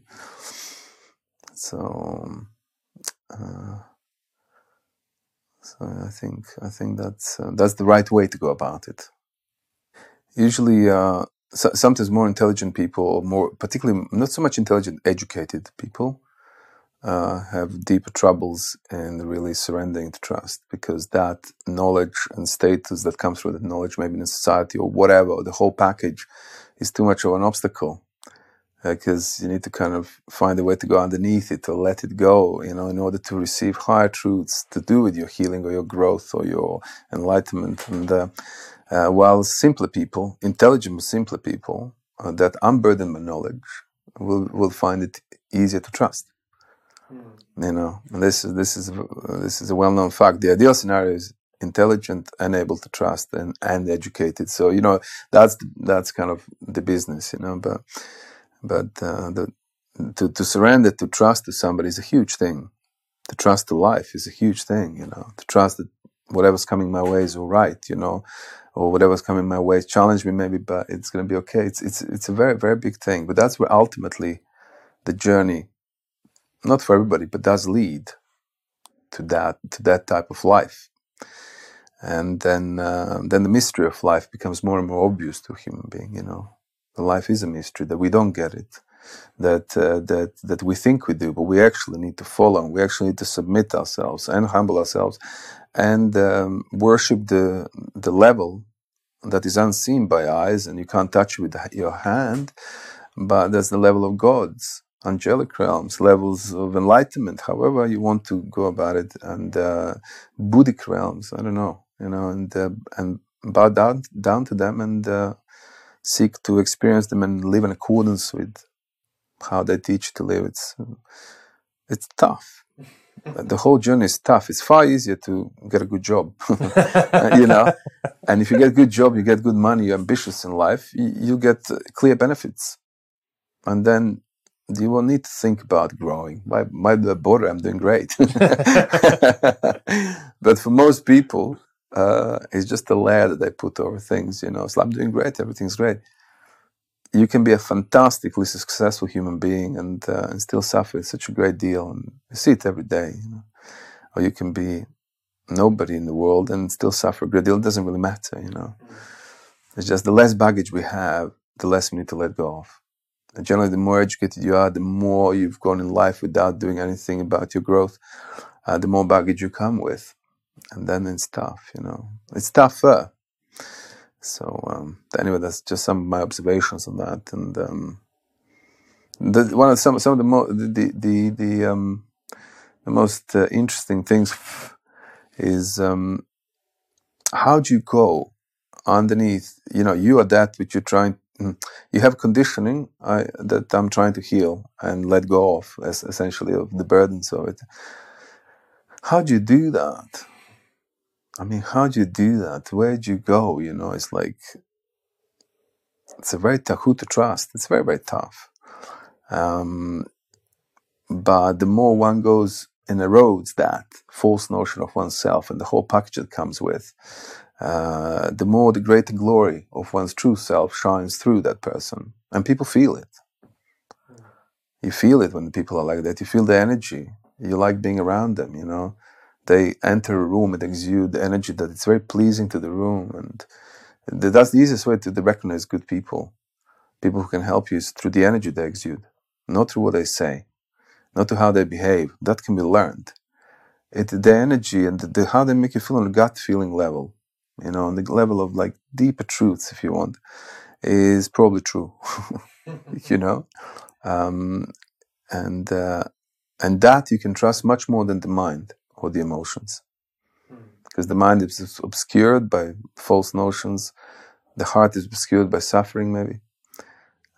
S1: so. Uh, so I think I think that's uh, that's the right way to go about it. Usually, uh, so, sometimes more intelligent people, or more particularly not so much intelligent, educated people, uh, have deeper troubles in really surrendering to trust because that knowledge and status that comes with that knowledge, maybe in society or whatever, the whole package, is too much of an obstacle because uh, you need to kind of find a way to go underneath it or let it go, you know, in order to receive higher truths to do with your healing or your growth or your enlightenment. And uh, uh, while simpler people, intelligent simpler people uh, that unburdened by knowledge will will find it easier to trust. Mm. You know, and this is this is this is a well known fact. The ideal scenario is intelligent and able to trust and and educated. So you know that's that's kind of the business, you know, but but uh, the, to, to surrender, to trust to somebody is a huge thing. To trust to life is a huge thing, you know. To trust that whatever's coming my way is all right, you know, or whatever's coming my way challenge me maybe, but it's going to be okay. It's it's it's a very very big thing. But that's where ultimately the journey, not for everybody, but does lead to that to that type of life. And then uh, then the mystery of life becomes more and more obvious to human being, you know life is a mystery that we don't get it that uh, that that we think we do but we actually need to follow we actually need to submit ourselves and humble ourselves and um, worship the the level that is unseen by eyes and you can't touch it with your hand but that's the level of gods angelic realms levels of enlightenment however you want to go about it and uh, buddhic realms i don't know you know and uh, and bow down down to them and uh, seek to experience them and live in accordance with how they teach to live. It's it's tough. <laughs> the whole journey is tough. It's far easier to get a good job, <laughs> you know. And if you get a good job, you get good money, you're ambitious in life, you, you get clear benefits, and then you will need to think about growing. By the border, I'm doing great. <laughs> but for most people, uh, it's just a layer that they put over things. You know, so I'm doing great, everything's great. You can be a fantastically successful human being and uh, and still suffer. Such a great deal, and you see it every day. You know? Or you can be nobody in the world and still suffer a great deal. It doesn't really matter. You know, it's just the less baggage we have, the less we need to let go of. Generally, the more educated you are, the more you've gone in life without doing anything about your growth, uh, the more baggage you come with and then it's tough, you know. It's tougher. So um, anyway, that's just some of my observations on that, and um, the, one of some some of the mo- the the the um, the most uh, interesting things is um, how do you go underneath? You know, you are that which you're trying. You have conditioning I, that I'm trying to heal and let go of, as essentially of the burdens of it. How do you do that? I mean, how do you do that? Where do you go? You know, it's like it's a very tough who to trust. It's very very tough. Um, but the more one goes and erodes that false notion of oneself and the whole package that comes with, uh, the more the greater glory of one's true self shines through that person, and people feel it. You feel it when the people are like that. You feel the energy. You like being around them. You know they enter a room and exude the energy that it's very pleasing to the room and that's the easiest way to recognize good people people who can help you is through the energy they exude not through what they say not to how they behave that can be learned it the energy and the, how they make you feel on a gut feeling level you know on the level of like deeper truths if you want is probably true <laughs> you know <laughs> um, and uh, and that you can trust much more than the mind or the emotions. Because the mind is obscured by false notions the heart is obscured by suffering, maybe.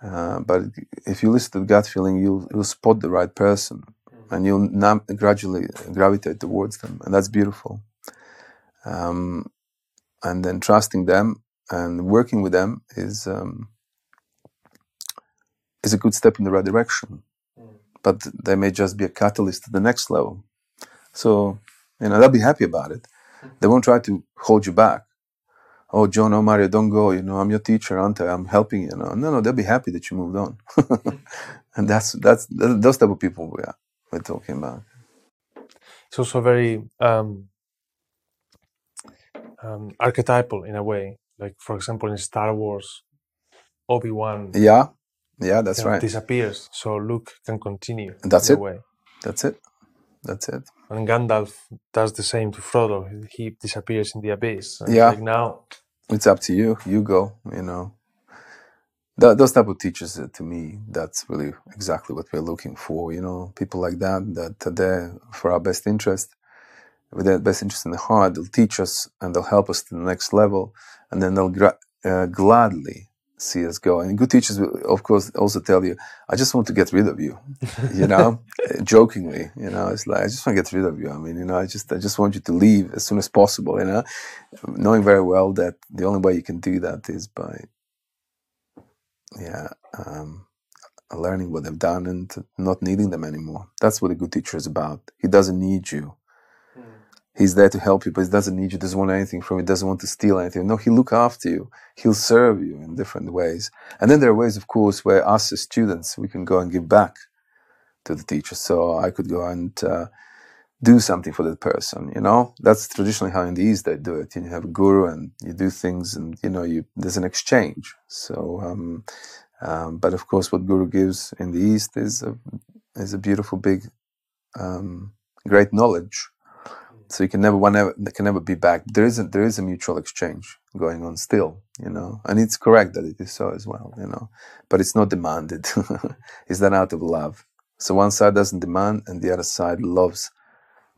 S1: Uh, but if you listen to the gut feeling, you'll, you'll spot the right person and you'll nam- gradually gravitate towards them. And that's beautiful. Um, and then trusting them and working with them is um, is a good step in the right direction. But they may just be a catalyst to the next level. So, you know, they'll be happy about it. They won't try to hold you back. Oh, John, oh, Mario, don't go. You know, I'm your teacher, aren't I? I'm helping you. No, no, no they'll be happy that you moved on. <laughs> and that's that's those type of people we are, we're talking about.
S2: It's also very um, um, archetypal in a way. Like, for example, in Star Wars, Obi Wan.
S1: Yeah, yeah, that's right.
S2: Disappears, so Luke can continue.
S1: And that's it. That's it. That's it.
S2: And Gandalf does the same to Frodo. He disappears in the abyss. And
S1: yeah.
S2: Like now,
S1: it's up to you. You go. You know. That, those type of teachers, uh, to me, that's really exactly what we're looking for. You know, people like that that are there for our best interest, with their best interest in the heart. They'll teach us and they'll help us to the next level, and then they'll gra- uh, gladly see us go. And good teachers will, of course, also tell you, I just want to get rid of you, <laughs> you know, jokingly, you know, it's like, I just want to get rid of you. I mean, you know, I just, I just want you to leave as soon as possible, you know, knowing very well that the only way you can do that is by, yeah, um, learning what they've done and not needing them anymore. That's what a good teacher is about. He doesn't need you He's there to help you, but he doesn't need you, doesn't want anything from you, doesn't want to steal anything. No, he'll look after you. He'll serve you in different ways. And then there are ways, of course, where us as students, we can go and give back to the teacher. So I could go and uh, do something for that person, you know? That's traditionally how in the East they do it. You have a guru and you do things and, you know, you, there's an exchange. So, um, um, but of course, what guru gives in the East is a, is a beautiful, big, um, great knowledge so you can never one ever can never be back. There is a, there is a mutual exchange going on still, you know, and it's correct that it is so as well, you know, but it's not demanded. <laughs> it's done out of love. So one side doesn't demand, and the other side loves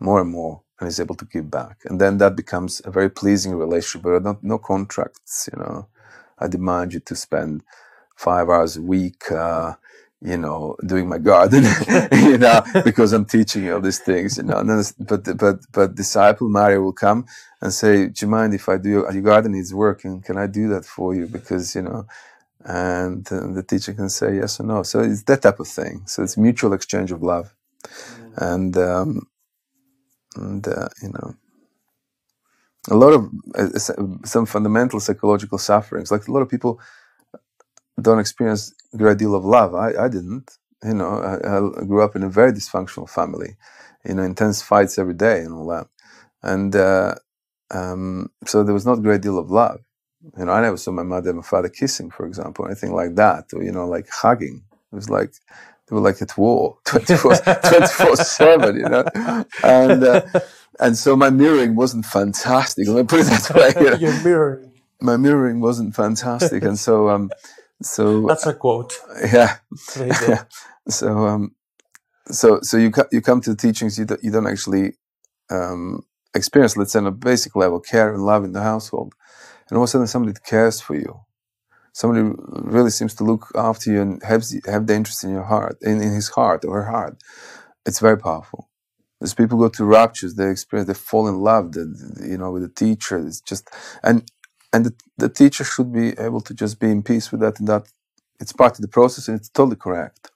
S1: more and more and is able to give back, and then that becomes a very pleasing relationship. But not no contracts, you know. I demand you to spend five hours a week. Uh, you know, doing my garden, <laughs> you know, <laughs> because I'm teaching you all these things, you know. And then, but but but disciple Mario will come and say, "Do you mind if I do your, your garden needs working? Can I do that for you?" Because you know, and, and the teacher can say yes or no. So it's that type of thing. So it's mutual exchange of love, mm-hmm. and um, and uh, you know, a lot of uh, some fundamental psychological sufferings. Like a lot of people don't experience great deal of love. I, I didn't. You know, I, I, grew up in a very dysfunctional family, you know, intense fights every day and all that. And uh, um, so there was not a great deal of love. You know, I never saw my mother and my father kissing, for example, or anything like that, or, you know, like hugging. It was like, they were like at war <laughs> 24, 24 7, you know? And, uh, and so my mirroring wasn't fantastic. Let me put it that way.
S2: You <laughs> know? Your mirroring.
S1: My mirroring wasn't fantastic. and so, um, so
S2: that's a quote. <laughs>
S1: Yeah. <laughs> So um, so so you you come to the teachings you don't, you don't actually um, experience, let's say, on a basic level, care and love in the household, and all of a sudden somebody cares for you. Somebody really seems to look after you and have have the interest in your heart, in, in his heart or her heart. It's very powerful. As people go to raptures, they experience, they fall in love, the, you know, with the teacher. It's just, and and the, the teacher should be able to just be in peace with that and that it's part of the process and it's totally correct.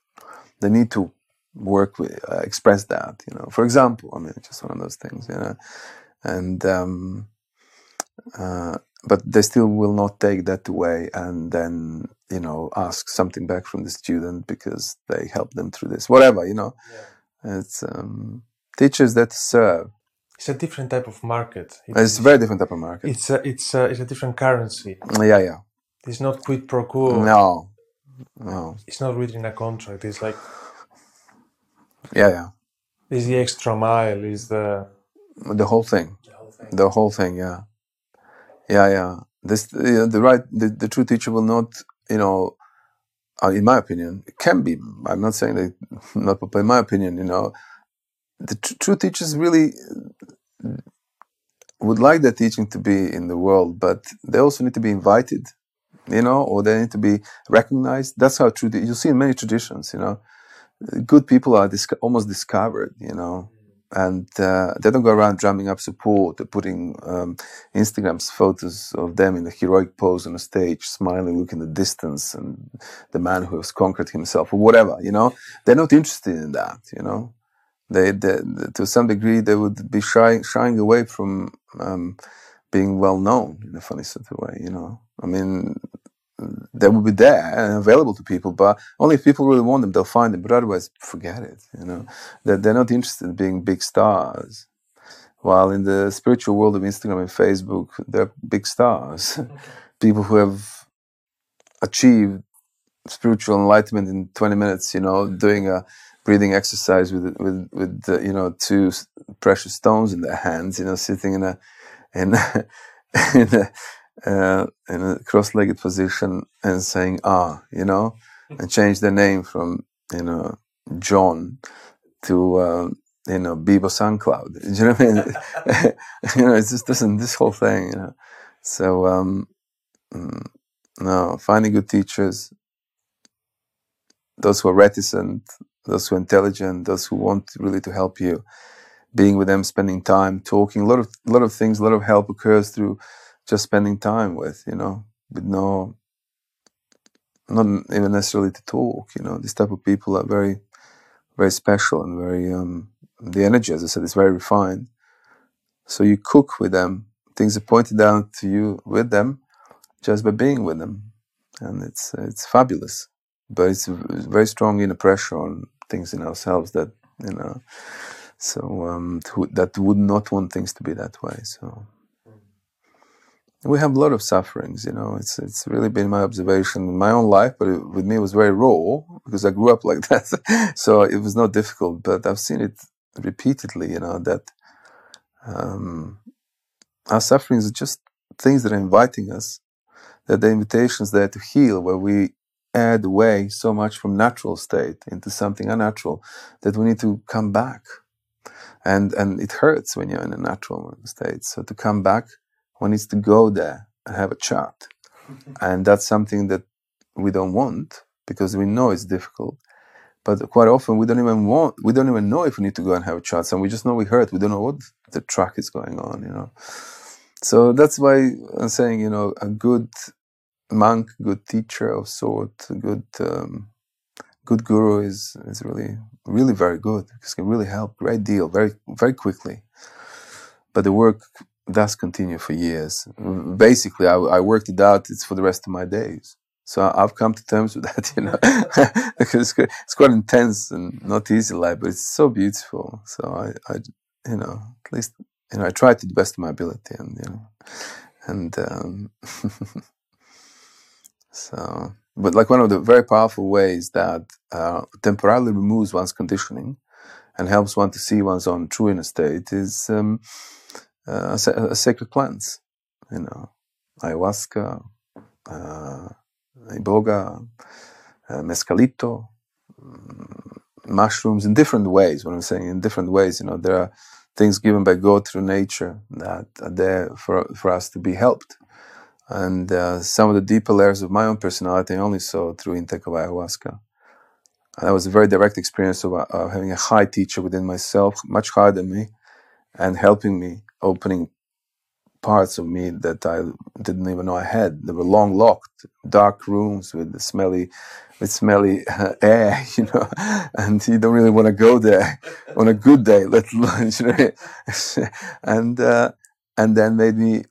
S1: They need to work with uh, express that you know. For example i mean it's just one of those things you know. And um, uh, but they still will not take that away and then you know ask something back from the student because they help them through this. Whatever you know. Yeah. it's um, teachers that serve
S2: it's a different type of market.
S1: It it's a very different type of market.
S2: It's a it's a, it's a different currency.
S1: Yeah, yeah.
S2: It's not quid pro quo.
S1: No, no.
S2: It's not written in a contract. It's like
S1: yeah, yeah.
S2: Is the extra mile? Is the
S1: the whole thing? The whole thing. The whole thing. Yeah, yeah, yeah. This the, the right the, the true teacher will not you know uh, in my opinion, it can be. I'm not saying that <laughs> not, but in my opinion, you know, the tr- true teachers really would like their teaching to be in the world, but they also need to be invited you know, or they need to be recognized. That's how true. You see in many traditions, you know, good people are dis- almost discovered, you know, and uh, they don't go around drumming up support or putting um, Instagram's photos of them in a heroic pose on a stage, smiling, looking at the distance, and the man who has conquered himself, or whatever. You know, they're not interested in that. You know, they, they to some degree they would be shy, shying away from um, being well known in a funny sort of way. You know, I mean, they will be there and available to people, but only if people really want them, they'll find them. But otherwise, forget it. You know, they're, they're not interested in being big stars. While in the spiritual world of Instagram and Facebook, they're big stars, <laughs> people who have achieved spiritual enlightenment in 20 minutes. You know, doing a breathing exercise with with with you know two precious stones in their hands. You know, sitting in a in a, <laughs> in a uh, in a cross-legged position and saying ah you know and change their name from you know john to uh, you know Bibo SoundCloud. <laughs> Do you know what I mean? <laughs> you know, it's just doesn't this whole thing, you know. So um mm, no, finding good teachers, those who are reticent, those who are intelligent, those who want really to help you, being with them, spending time, talking, a lot of a lot of things, a lot of help occurs through just spending time with, you know, with no, not even necessarily to talk, you know. These type of people are very, very special and very, um, the energy, as I said, is very refined. So you cook with them. Things are pointed out to you with them just by being with them. And it's, it's fabulous. But it's, very strong inner pressure on things in ourselves that, you know, so um, to, that would not want things to be that way. So we have a lot of sufferings you know it's it's really been my observation in my own life but it, with me it was very raw because i grew up <laughs> like that so it was not difficult but i've seen it repeatedly you know that um, our sufferings are just things that are inviting us that the invitations there to heal where we add away so much from natural state into something unnatural that we need to come back and and it hurts when you're in a natural state so to come back one needs to go there and have a chat. Mm-hmm. and that's something that we don't want because we know it's difficult. But quite often we don't even want, we don't even know if we need to go and have a chat. So we just know we hurt. We don't know what the track is going on, you know. So that's why I'm saying, you know, a good monk, good teacher of sort, good, um, good guru is is really, really very good. It can really help great deal, very, very quickly. But the work does continue for years. Basically, I, I, worked it out. It's for the rest of my days. So I've come to terms with <laughs> that, you know, <laughs> because it's quite intense and not easy life, but it's so beautiful. So I, I, you know, at least you know, I try to the best of my ability, and you know, and um, <laughs> so. But like one of the very powerful ways that uh, temporarily removes one's conditioning and helps one to see one's own true inner state is um, uh, sacred plants, you know, ayahuasca, uh, iboga, uh, mescalito, mm, mushrooms in different ways. What I'm saying, in different ways, you know, there are things given by God through nature that are there for, for us to be helped. And uh, some of the deeper layers of my own personality I only saw through intake of ayahuasca. And that was a very direct experience of uh, having a high teacher within myself, much higher than me, and helping me opening parts of me that I didn't even know I had. They were long locked, dark rooms with smelly, with smelly uh, <laughs> air, <laughs> you know, and you don't really want to go there on a good day, <laughs> let alone, you know, and uh, and then made me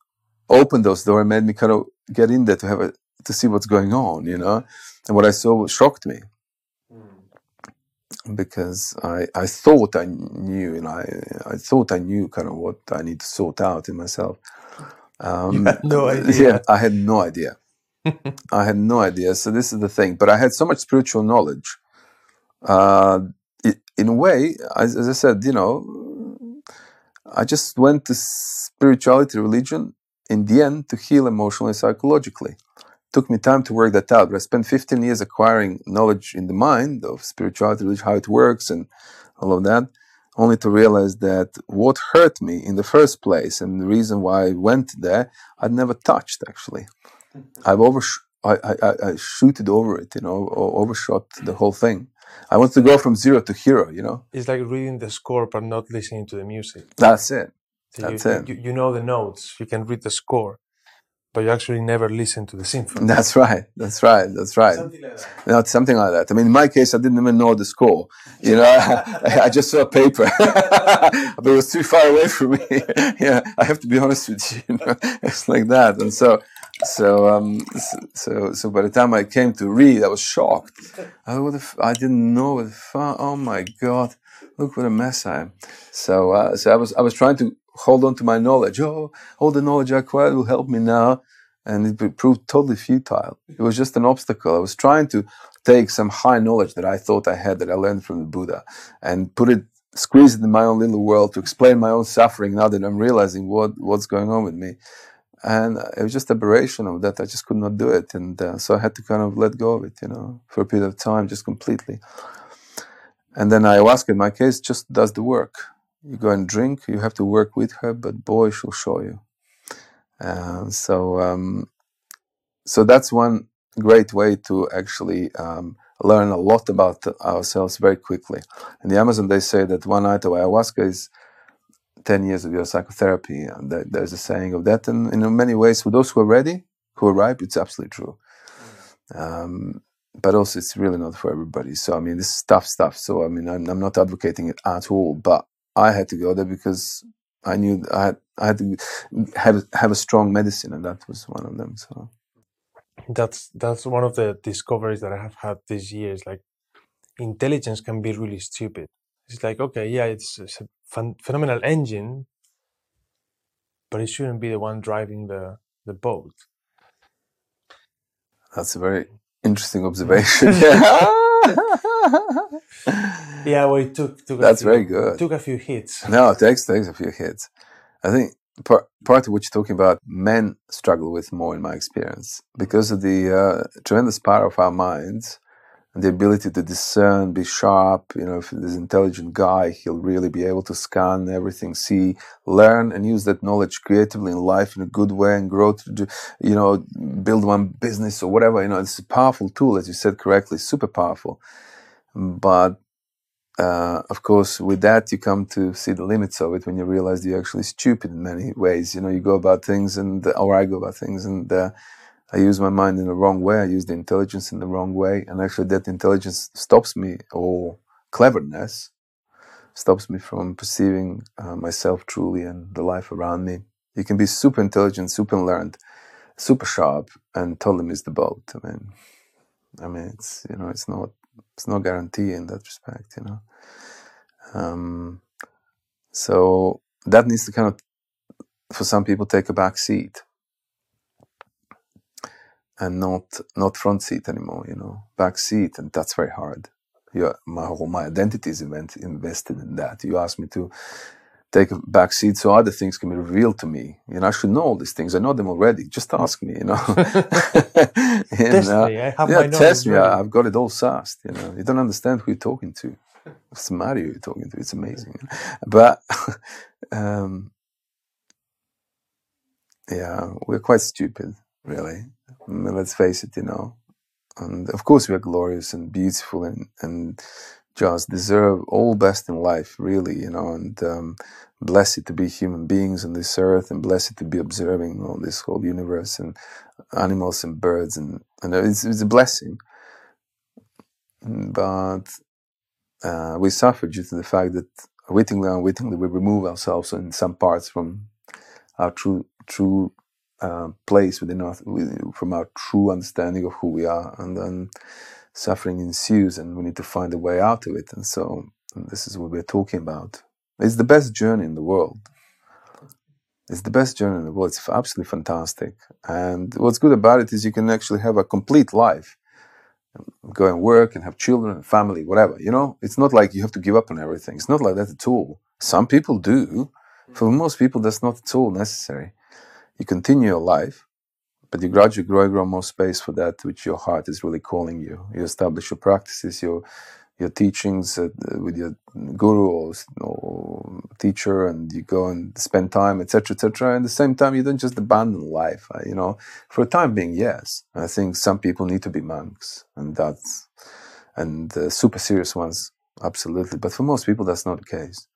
S1: open those doors, and made me kind of get in there to have a to see what's going on, you know, and what I saw shocked me because I, I thought I knew and I, I thought I knew kind of what I need to sort out in myself.
S2: Um, no <laughs> idea.
S1: Yeah, I had no idea. <laughs> I had no idea. So this is the thing. But I had so much spiritual knowledge. Uh, it, in a way, as, as I said, you know, I just went to spirituality, religion, in the end, to heal emotionally, psychologically took me time to work that out. But I spent 15 years acquiring knowledge in the mind of spirituality, religion, how it works, and all of that, only to realize that what hurt me in the first place and the reason why I went there, I'd never touched actually. Mm-hmm. I've over I, I, I shooted over it, you know, or overshot the whole thing. I want to go from zero to hero, you know.
S2: It's like reading the score but not listening to the music.
S1: That's it.
S2: So
S1: That's
S2: you,
S1: it.
S2: You, you know the notes, you can read the score, but you actually never listen to the symphony. <laughs>
S1: That's right. That's right. That's right.
S2: Something like that.
S1: Know, something like that. I mean, in my case, I didn't even know the score. You know, <laughs> I, just saw a paper, <laughs> but it was too far away from me. yeah, I have to be honest with you. you know? It's like that, and so, so, um, so, so by the time I came to read, I was shocked. I would have, I didn't know what the. Oh my god, look what a mess I am. So, uh, so I was, I was trying to hold on to my knowledge. Oh, all the knowledge I acquired will help me now and it proved totally futile. It was just an obstacle. I was trying to take some high knowledge that I thought I had that I learned from the Buddha and put it, squeeze it in my own little world to explain my own suffering. Now that I'm realizing what what's going on with me, and it was just aberration of that. I just could not do it, and uh, so I had to kind of let go of it, you know, for a period of time, just completely. And then ayahuasca, in my case, just does the work. You go and drink. You have to work with her, but boy, she'll show you. Uh, so, um, so that's one great way to actually um, learn a lot about ourselves very quickly. In the Amazon, they say that one night of ayahuasca is 10 years of your psychotherapy. And there's a saying of that. And in many ways, for those who are ready, who are ripe, it's absolutely true. Um, but also, it's really not for everybody. So, I mean, this is tough stuff. So, I mean, I'm, I'm not advocating it at all, but I had to go there because I knew I had, I had to have have a strong medicine, and that was one of them. So
S2: that's that's one of the discoveries that I have had this year. Is like intelligence can be really stupid. It's like okay, yeah, it's, it's a fun, phenomenal engine, but it shouldn't be the one driving the the boat.
S1: That's a very interesting observation. <laughs> yeah. <laughs>
S2: yeah, well, it took, took
S1: That's
S2: few,
S1: very good.
S2: Took a few hits.
S1: No, it takes takes a few hits. I think part part of what you're talking about, men struggle with more in my experience because of the uh, tremendous power of our minds the ability to discern, be sharp. You know, if this intelligent guy, he'll really be able to scan everything, see, learn, and use that knowledge creatively in life in a good way and grow to, do, you know, build one business or whatever. You know, it's a powerful tool, as you said correctly, super powerful. But uh, of course, with that, you come to see the limits of it when you realize you're actually stupid in many ways. You know, you go about things, and or I go about things, and uh, I use my mind in the wrong way. I use the intelligence in the wrong way, and actually, that intelligence stops me, or cleverness stops me from perceiving uh, myself truly and the life around me. You can be super intelligent, super learned, super sharp, and totally miss the boat. I mean, I mean, it's you know, it's not it's no guarantee in that respect, you know. Um, so that needs to kind of, for some people, take a back seat and not not front seat anymore. You know, back seat, and that's very hard. Yeah, my whole my identity is invent, invested in that. You ask me to take a back seat so other things can be revealed to me. You know, I should know all these things. I know them already. Just ask me, you know. <laughs> <laughs>
S2: test
S1: uh,
S2: me. I have
S1: yeah,
S2: my
S1: test me. I, have got it all sussed. You know, you don't understand who you're talking to. It's Mario you're talking to. It's amazing. But <laughs> um, yeah, we're quite stupid, really. Mean, let's face it, you know. And of course, we are glorious and beautiful and and just deserve all best in life, really, you know, and um, blessed to be human beings on this earth and blessed to be observing all this whole universe and animals and birds and, and it's, it's a blessing. But uh, we suffer due to the fact that wittingly unwittingly we remove ourselves in some parts from our true true uh, place within our, from our true understanding of who we are, and then suffering ensues and we need to find a way out of it. And so and this is what we're talking about. It's the best journey in the world. It's the best journey in the world. It's absolutely fantastic. And what's good about it is you can actually have a complete life. Go and work and have children and family, whatever. You know, it's not like you have to give up on everything. It's not like that at all. Some people do. For most people, that's not at all necessary. You continue your life, but you gradually grow, grow more space for that which your heart is really calling you. You establish your practices, you your teachings uh, with your guru or, or, teacher, and you go and spend time, etc., etc. And at the same time, you don't just abandon life. Uh, you know, for a time being, yes. I think some people need to be monks, and that's and uh, super serious ones, absolutely. But for most people, that's not the case.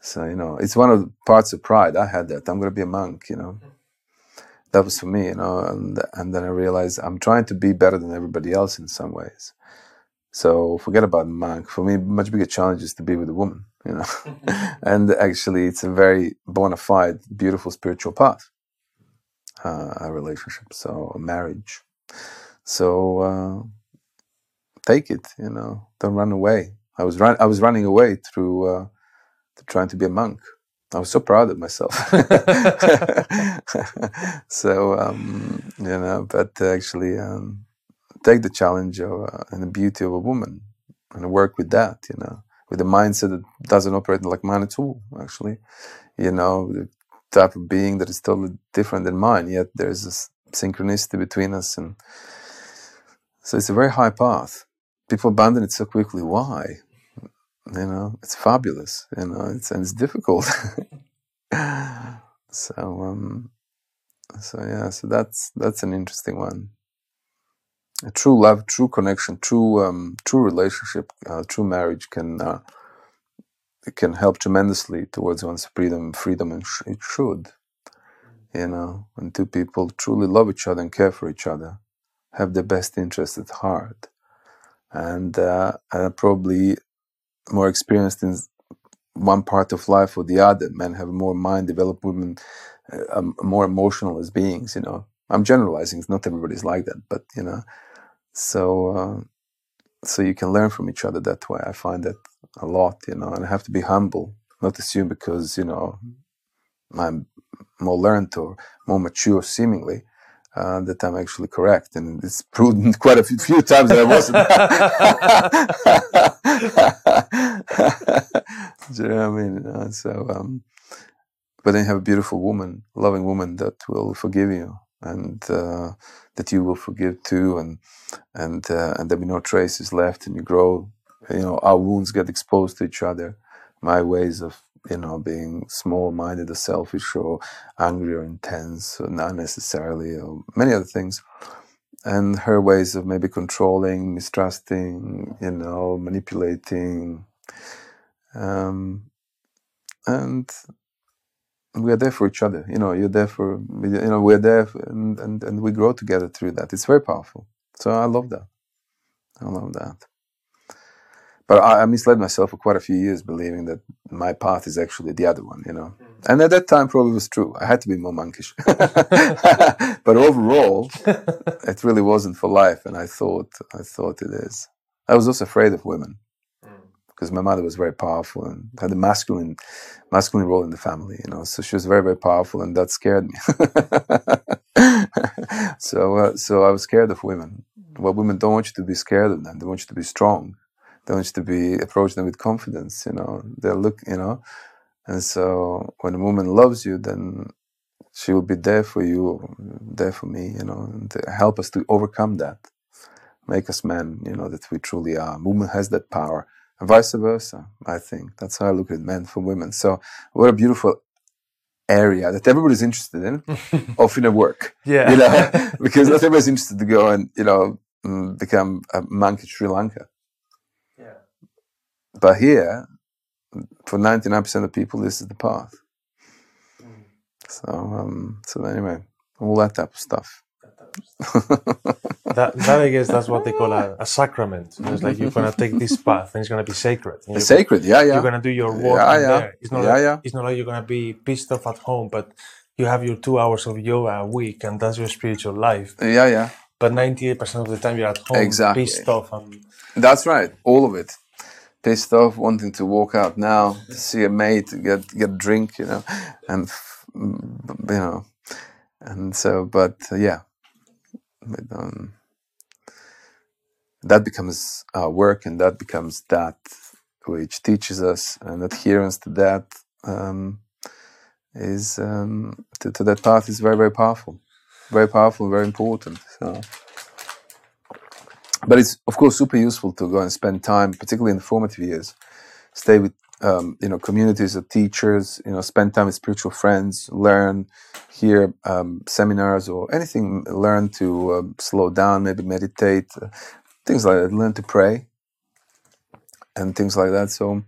S1: So you know, it's one of the parts of pride. I had that. I'm going to be a monk. You know, that was for me. You know, and and then I realized I'm trying to be better than everybody else in some ways so forget about monk. For me, much bigger challenge is to be with a woman, you know. <laughs> and actually, it's a very bona fide, beautiful spiritual path, uh, a relationship, so a marriage. So uh, take it, you know. Don't run away. I was run. I was running away through uh, trying to be a monk. I was so proud of myself. <laughs> so um, you know, but actually. Um, take the challenge of, uh, and the beauty of a woman and work with that, you know, with a mindset that doesn't operate like mine at all, actually. You know, the type of being that is totally different than mine, yet there's this synchronicity between us. And so it's a very high path. People abandon it so quickly. Why? You know, it's fabulous, you know, it's, and it's difficult. <laughs> so, um, so yeah, so that's that's an interesting one a true love, true connection, true um, true relationship, uh, true marriage can uh, can help tremendously towards one's freedom, freedom, and sh- it should. You know, when two people truly love each other and care for each other, have their best interest at heart, and uh, probably more experienced in one part of life or the other. Men have more mind developed, women uh, um, more emotional as beings. You know, I'm generalizing. Not everybody's like that, but you know, so uh, so you can learn from each other that way. I find that a lot, you know, and I have to be humble, not assume because you know I'm more learned or more mature, seemingly. Uh, that I'm actually correct, and it's proven <laughs> quite a few, times that I wasn't. <laughs> Do you know what I mean? Uh, so, um, but then you have a beautiful woman, loving woman that will forgive you, and uh, that you will forgive too, and and uh, and there be no traces left, and you grow. You know, our wounds get exposed to each other. My ways of you know being small-minded or selfish or angry or intense, or not necessarily, or many other things. And her ways of maybe controlling, mistrusting, you know, manipulating, um, and we are there for each other. You know, you're there for, you know, we're there for, and, and, and we grow together through that. It's very powerful. So I love that. I love that. But I, I misled myself for quite a few years, believing that my path is actually the other one, you know. Mm. And at that time, probably was true. I had to be more monkish. <laughs> but overall, <laughs> it really wasn't for life. And I thought, I thought it is. I was also afraid of women because my mother was very powerful and had a masculine masculine role in the family you know so she was very very powerful and that scared me <laughs> so uh, so i was scared of women well women don't want you to be scared of them they want you to be strong they want you to be approach them with confidence you know they look you know and so when a woman loves you then she will be there for you there for me you know and help us to overcome that make us men you know that we truly are woman has that power and vice versa. I think that's how I look at men for women. So what a beautiful area that everybody's interested in <laughs> of inner work.
S2: Yeah,
S1: you know, <laughs> because not everybody's interested to go and you know mm, become a monk in Sri Lanka. But here, for ninety nine percent of people, this is the path. So, um, so anyway, all that type of stuff.
S2: that, that I guess that's what they call a, a sacrament. it's like you're gonna take this path and it's gonna be sacred.
S1: It's sacred, yeah, yeah.
S2: You're gonna do your work
S1: yeah, yeah.
S2: there. It's not
S1: yeah,
S2: like,
S1: yeah.
S2: It's not like you're gonna be pissed off at home, but you have your two hours of yoga a week, and that's your spiritual life.
S1: Yeah, yeah.
S2: But ninety-eight percent of the time you're at home,
S1: exactly.
S2: pissed off. And...
S1: That's right, all of it. Pissed off, wanting to walk out now, to see a mate, get get a drink, you know, and you know, and so. But uh, yeah, but, um, that becomes our work and that becomes that which teaches us and adherence to that um, is um, to, to, that path is very very powerful very powerful very important so but it's of course super useful to go and spend time, particularly in the formative years, stay with um, you know communities of teachers, you know, spend time with spiritual friends, learn, hear um, seminars or anything, learn to uh, slow down, maybe meditate, uh, things like that, learn to pray, and things like that. So.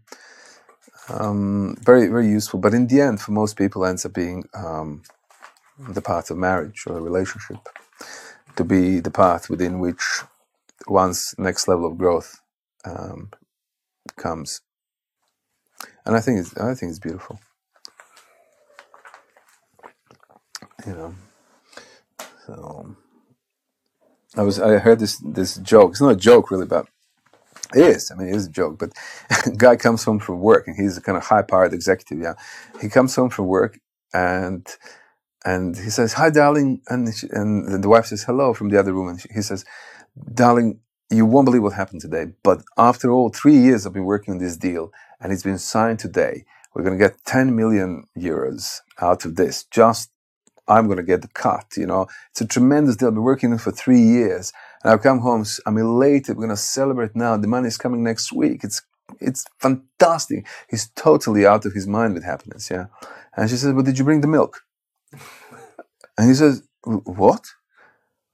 S1: Um, very very useful, but in the end, for most people, ends up being um, the path of marriage or a relationship to be the path within which one's next level of growth um, comes. And I think it's, I think it's beautiful. You know, so I was I heard this this joke. It's not a joke really, but it is. I mean, it is a joke. But a <laughs> guy comes home from work, and he's a kind of high powered executive. Yeah, he comes home from work, and and he says, "Hi, darling," and she, and the wife says, "Hello" from the other room, and she, he says, "Darling, you won't believe what happened today, but after all three years I've been working on this deal, and it's been signed today. We're going to get 10 million euros out of this. Just I'm going to get the cut. You know, it's a tremendous deal. I've been working for three years, and I've come home. I'm elated. We're going to celebrate now. The money is coming next week. It's it's fantastic. He's totally out of his mind with happiness. Yeah, and she says, "But did you bring the milk?" And he says, What?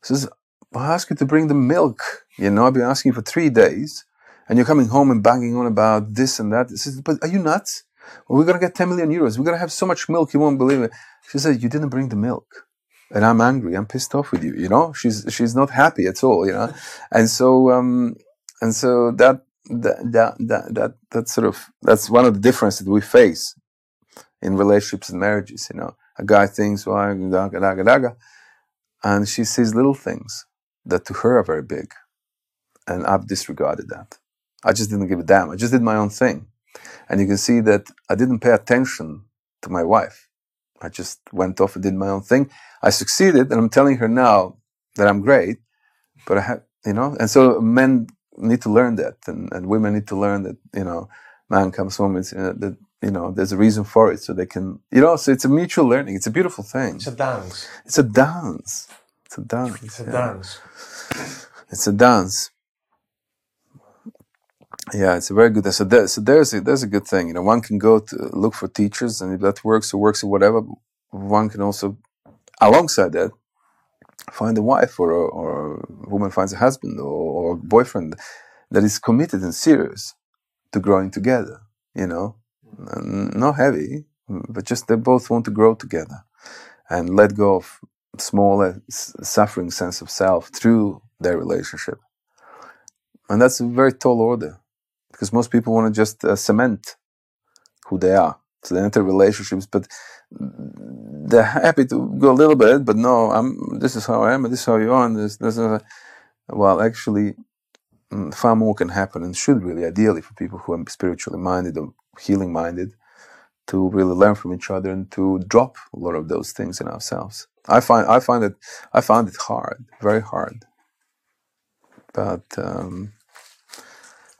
S1: He says, I asked you to bring the milk. You know, I've been asking you for three days, and you're coming home and banging on about this and that. Says, But are you nuts? Well, we're going to get 10 million euros. We're going to have so much milk, you won't believe it. She said, You didn't bring the milk. And I'm angry. I'm pissed off with you. You know, she's she's not happy at all. You know, <laughs> and so um, and so that that that that that that's sort of that's one of the differences that we face in relationships and marriages. You know, a guy thinks, well, daga, daga, daga. And she sees little things that to her are very big. And I've disregarded that. I just didn't give a damn. I just did my own thing. And you can see that I didn't pay attention to my wife. I just went off and did my own thing. I succeeded, and I'm telling her now that I'm great, but I have, you know, and so men need to learn that, and, and women need to learn that, you know, man comes home, it's, uh, that you know there's a reason for it so they can you know so it's a mutual learning it's a beautiful thing
S2: it's a dance
S1: it's a dance it's a dance
S2: it's a yeah. dance.
S1: It's a dance. Yeah it's a very good so, there, so there's a there's a good thing you know one can go to look for teachers and if that works or works or whatever one can also alongside that find a wife or or a woman finds a husband or, or a boyfriend that is committed and serious to growing together you know? Not heavy, but just they both want to grow together and let go of small suffering sense of self through their relationship. And that's a very tall order because most people want to just uh, cement who they are. So they enter relationships, but they're happy to go a little bit, but no, I'm, this is how I am, and this is how you are, and this, this is, well, actually, mm, far more can happen and should really, ideally, for people who are spiritually minded or healing minded to really learn from each other and to drop a lot of those things in ourselves. I find I find it I found it hard, very hard, but um,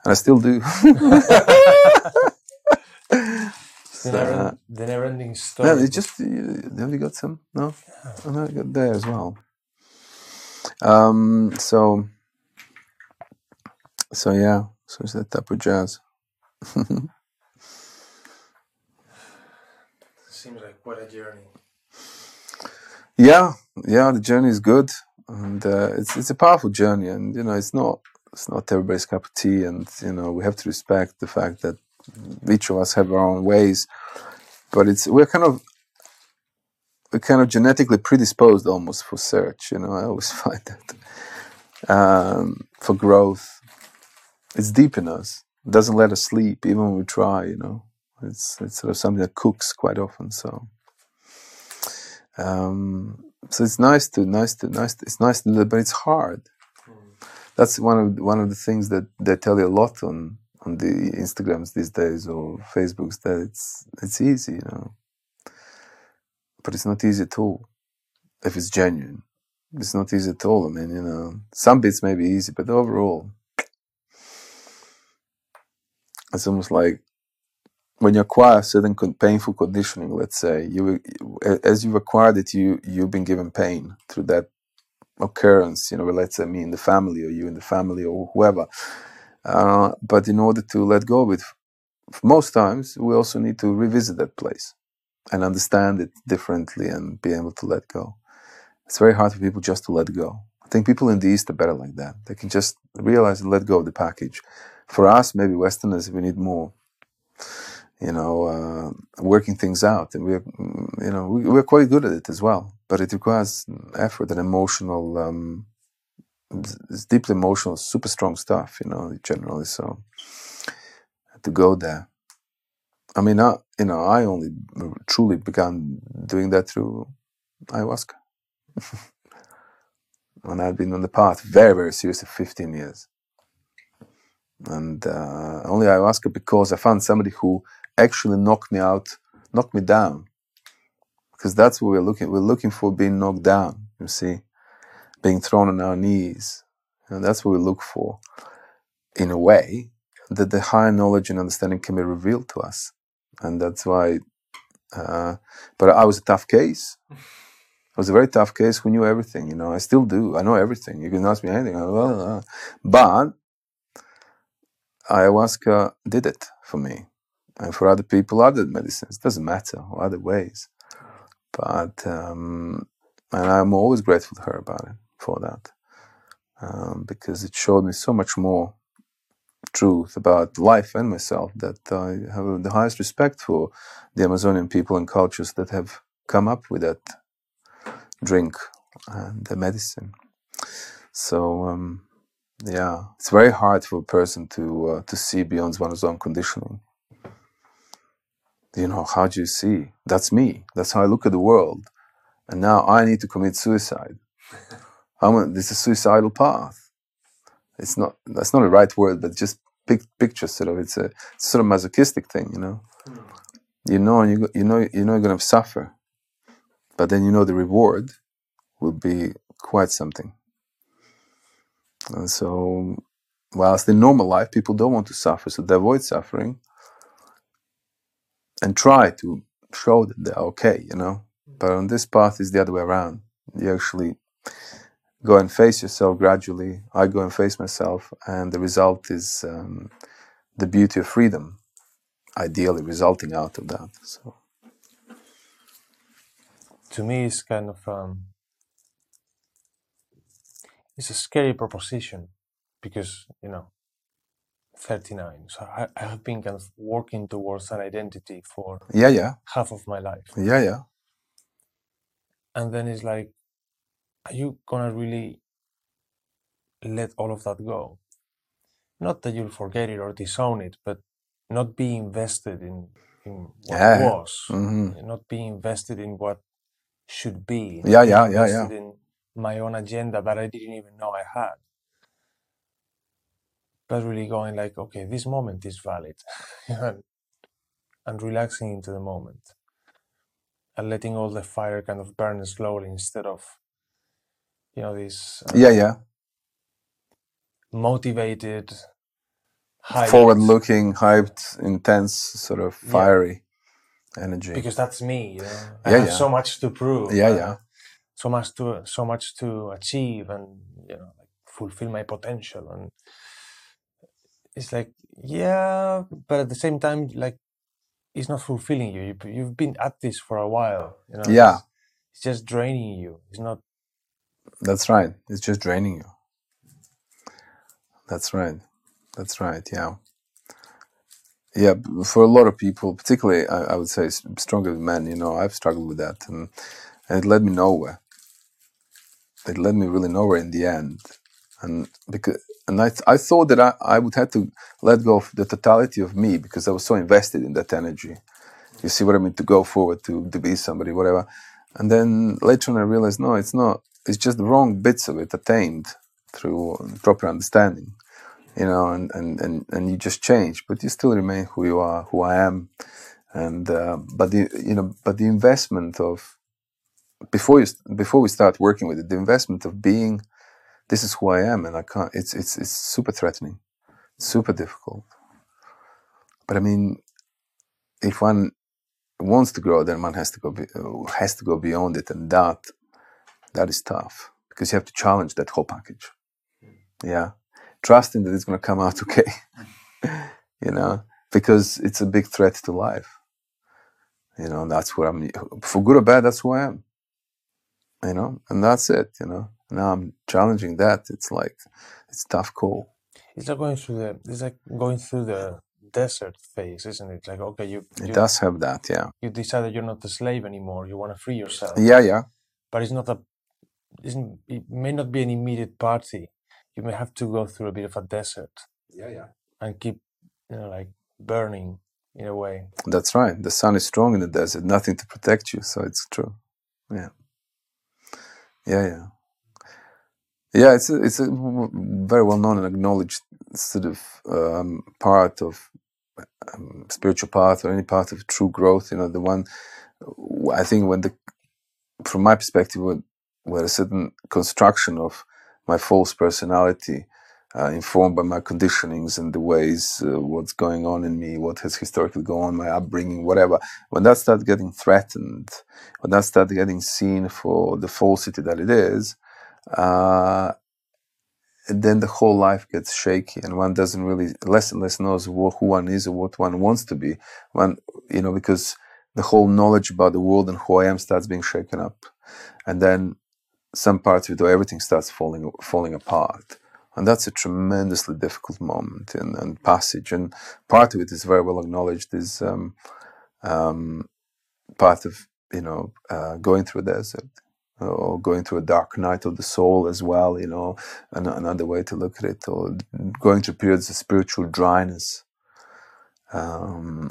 S1: and I still do. <laughs>
S2: so, the, never, the never-ending story.
S1: Yeah, it just have you got some? No, yeah. I got there as well. Um, so so yeah, so it's that type of jazz. <laughs>
S2: quite a journey.
S1: Yeah, yeah, the journey is good, and uh, it's it's a powerful journey, and you know, it's not it's not everybody's cup of tea, and you know, we have to respect the fact that each of us have our own ways, but it's we're kind of we're kind of genetically predisposed almost for search. You know, I always <laughs> find that um, for growth, it's deep in us. It doesn't let us sleep even when we try. You know. It's it's sort of something that cooks quite often. So um, so it's nice to nice to nice. To, it's nice to but it's hard. That's one of one of the things that they tell you a lot on on the Instagrams these days or Facebooks that it's it's easy, you know. But it's not easy at all if it's genuine. It's not easy at all. I mean, you know, some bits may be easy, but overall, it's almost like when you acquire certain painful conditioning, let's say you as you've acquired it, you you've been given pain through that occurrence, you know, let's say me in the family or you in the family or whoever. Uh, but in order to let go of it, most times we also need to revisit that place and understand it differently and be able to let go. It's very hard for people just to let go. I think people in the East are better like that. They can just realize and let go of the package. For us, maybe Westerners, we need more you know, uh, working things out, and we're, you know, we, we're quite good at it as well. But it requires effort and emotional, um, it's deeply emotional, super strong stuff, you know, generally. So to go there, I mean, I, you know, I only truly began doing that through ayahuasca. <laughs> and I've been on the path very, very seriously 15 years. And uh, only ayahuasca because I found somebody who actually knock me out, knock me down. Because that's what we're looking. We're looking for being knocked down. You see, being thrown on our knees, and that's what we look for. In a way, that the higher knowledge and understanding can be revealed to us, and that's why. Uh, but I was a tough case. It was a very tough case who knew everything, you know. I still do. I know everything. You can ask me anything. But ayahuasca did it for me and for other people, other medicines. Doesn't matter, or other ways. But um, and I'm always grateful to her about it for that, um, because it showed me so much more truth about life and myself that I have the highest respect for the Amazonian people and cultures that have come up with that drink and the medicine. So um, yeah, it's very hard for a person to uh, to see beyond one's own conditioning you know, how do you see? That's me. That's how I look at the world. And now I need to commit suicide. I'm this is a suicidal path. It's not, that's not a right word, but just pic, picture sort of, it's a it's sort of masochistic thing, you know. Mm. You know, and you, you know, you know you're going to suffer. But then you know the reward will be quite something. And so, whilst in normal life, people don't want to suffer, so they avoid suffering and try to show that they're okay, you know. But on this path is the other way around. You actually go and face yourself gradually. I go and face myself, and the result is um, the beauty of freedom, ideally resulting out of that. So,
S2: to me, it's kind of um, it's a scary proposition because you know 39. So I, I have been kind of working towards an identity for
S1: yeah, yeah,
S2: half of my life.
S1: Yeah, yeah.
S2: And then it's like, are you gonna really let all of that go? Not that you'll forget it or disown it, but not be invested in, in what yeah. was, mm-hmm. not be invested in what should be.
S1: Yeah, yeah, yeah, yeah.
S2: In my own agenda that I didn't even know I had but really going like, okay, this moment is valid, <laughs> and, and relaxing into the moment, and letting all the fire kind of burn slowly instead of, you know, this.
S1: Uh, yeah, yeah.
S2: Motivated,
S1: forward-looking, hyped, intense, sort of fiery yeah. energy.
S2: Because that's me. You know? I yeah, have yeah. so much to prove.
S1: Yeah, yeah.
S2: So much to so much to achieve, and you know, fulfill my potential and it's like yeah but at the same time like it's not fulfilling you. You've been at this for a while you know
S1: yeah.
S2: it's, it's just draining you. It's not
S1: that's right. It's just draining you. That's right. That's right yeah. Yeah for a lot of people particularly i, I would say stronger men you know i've struggled with that and, and it led me nowhere. It led me really nowhere in the end and because and I, th- I thought that I, I would have to let go of the totality of me because I was so invested in that energy. You see what I mean? To go forward, to, to be somebody, whatever. And then later on, I realized no, it's not. It's just the wrong bits of it attained through proper understanding, you know, and, and, and, and you just change, but you still remain who you are, who I am. And, uh, but the, you know, but the investment of, before you, before we start working with it, the investment of being this is who I am, and I can't. It's it's it's super threatening, super difficult. But I mean, if one wants to grow, then one has to go be, uh, has to go beyond it, and that that is tough because you have to challenge that whole package. Yeah, trusting that it's going to come out <laughs> okay. you know, because it's a big threat to life. You know, that's what I'm for good or bad. That's who I am. You know, and that's it. You know, now I'm challenging that. It's like it's tough call.
S2: It's like going through the. It's like going through the desert phase, isn't it? Like okay, you.
S1: It
S2: you,
S1: does have that. Yeah.
S2: You decide that you're not a slave anymore. You want to free yourself.
S1: Yeah, yeah.
S2: But it's not a. Isn't it may not be an immediate party. You may have to go through a bit of a desert.
S1: Yeah, yeah.
S2: And keep, you know, like burning in a way.
S1: That's right. The sun is strong in the desert. Nothing to protect you, so it's true. Yeah. Yeah, yeah. Yeah, it's a, it's a very well known and acknowledged sort of um, part of um, spiritual path or any part of true growth. You know, the one I think when the from my perspective, when, when a certain construction of my false personality, uh, informed by my conditionings and the ways uh, what's going on in me, what has historically gone on, my upbringing, whatever. When that starts getting threatened, when that starts getting seen for the falsity that it is, uh, then the whole life gets shaky, and one doesn't really less and less knows who one is or what one wants to be. One, you know, because the whole knowledge about the world and who I am starts being shaken up, and then some parts of it or everything starts falling falling apart and that's a tremendously difficult moment and, and passage. And part of it is very well acknowledged is um, um, part of you know uh, going through a desert or going through a dark night of the soul as well you know an, another way to look at it or going through periods of spiritual dryness um,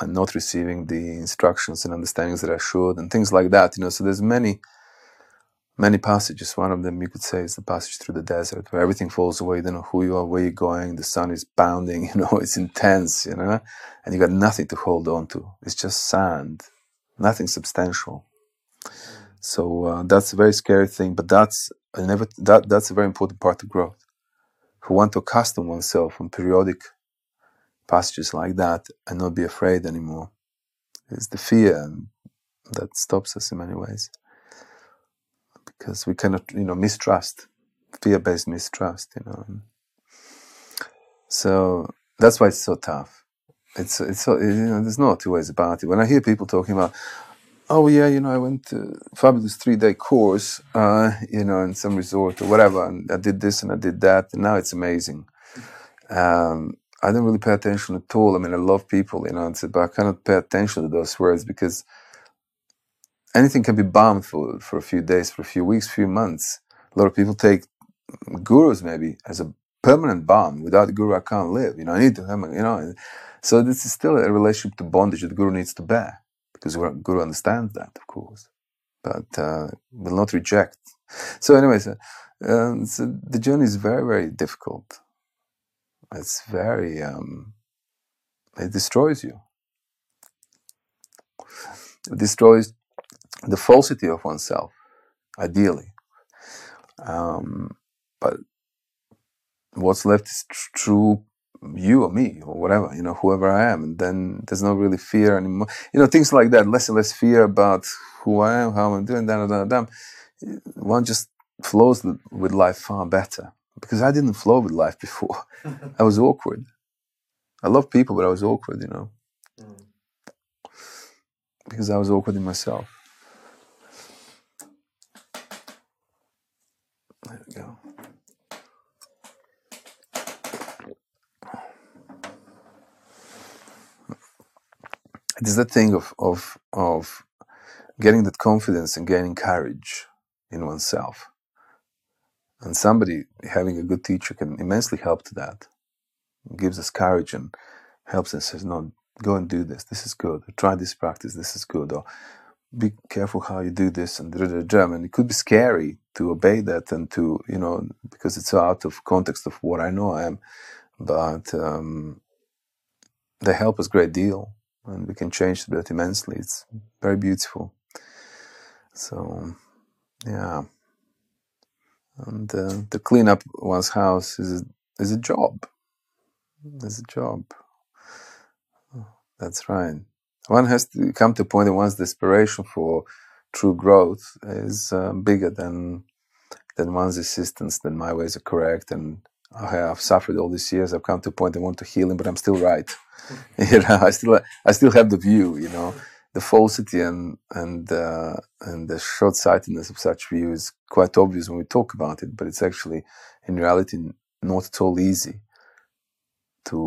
S1: and not receiving the instructions and understandings that I should and things like that you know. So there's many many passages. One of them you could say is the passage through the desert where everything falls away. You don't know who you are, where you're going. The sun is pounding, <laughs> you know, it's intense, you know, and you got nothing to hold on to. It's just sand, nothing substantial. So uh, that's a very scary thing, but that's I never that that's a very important part of growth. Who want to accustom oneself on periodic passages like that and not be afraid anymore. It's the fear that stops us in many ways because we cannot, you know, mistrust, fear-based mistrust, you know. So that's why it's so tough. It's it's so, you know, there's no two ways about it. When I hear people talking about, oh yeah, you know, I went to fabulous three-day course, uh, you know, in some resort or whatever, and I did this and I did that, and now it's amazing. Um, I don't really pay attention at all. I mean, I love people, you know, but I cannot pay attention to those words because anything can be bombed for, for a few days, for a few weeks, few months. A lot of people take gurus maybe as a permanent bomb. Without guru, I can't live. You know, I need to have, you know. So this is still a relationship to bondage that the guru needs to bear because the guru understands that, of course, but uh, will not reject. So, anyways, uh, um, so the journey is very, very difficult. It's very, um, it destroys you. It destroys the falsity of oneself, ideally. Um, but what's left is tr- true you or me or whatever, you know, whoever I am. And then there's no really fear anymore. You know, things like that, less and less fear about who I am, how I'm doing, da, da, da, da. One just flows with life far better because I didn't flow with life before. <laughs> I was awkward. I love people, but I was awkward, you know, mm. because I was awkward in myself. There we go. It is that thing of, of, of getting that confidence and gaining courage in oneself. And somebody having a good teacher can immensely help to that. It gives us courage and helps us says, no, go and do this. This is good. Try this practice. This is good. Or be careful how you do this and and it could be scary to obey that and to you know because it's out of context of what I know I am. But um, they help us great deal and we can change that immensely. It's very beautiful. So yeah. And uh, to clean up one's house is a, is a job. Is a job. That's right one has to come to a point that one's desperation for true growth is uh, bigger than then one's assistance, then my ways are correct, and I've suffered all these years. I've come to a point I want to heal him, but I'm still right. <laughs> <laughs> you know, I still I still have the view. You know, the falsity and and uh, and the short sightedness of such view is quite obvious when we talk about it, but it's actually in reality not at all easy to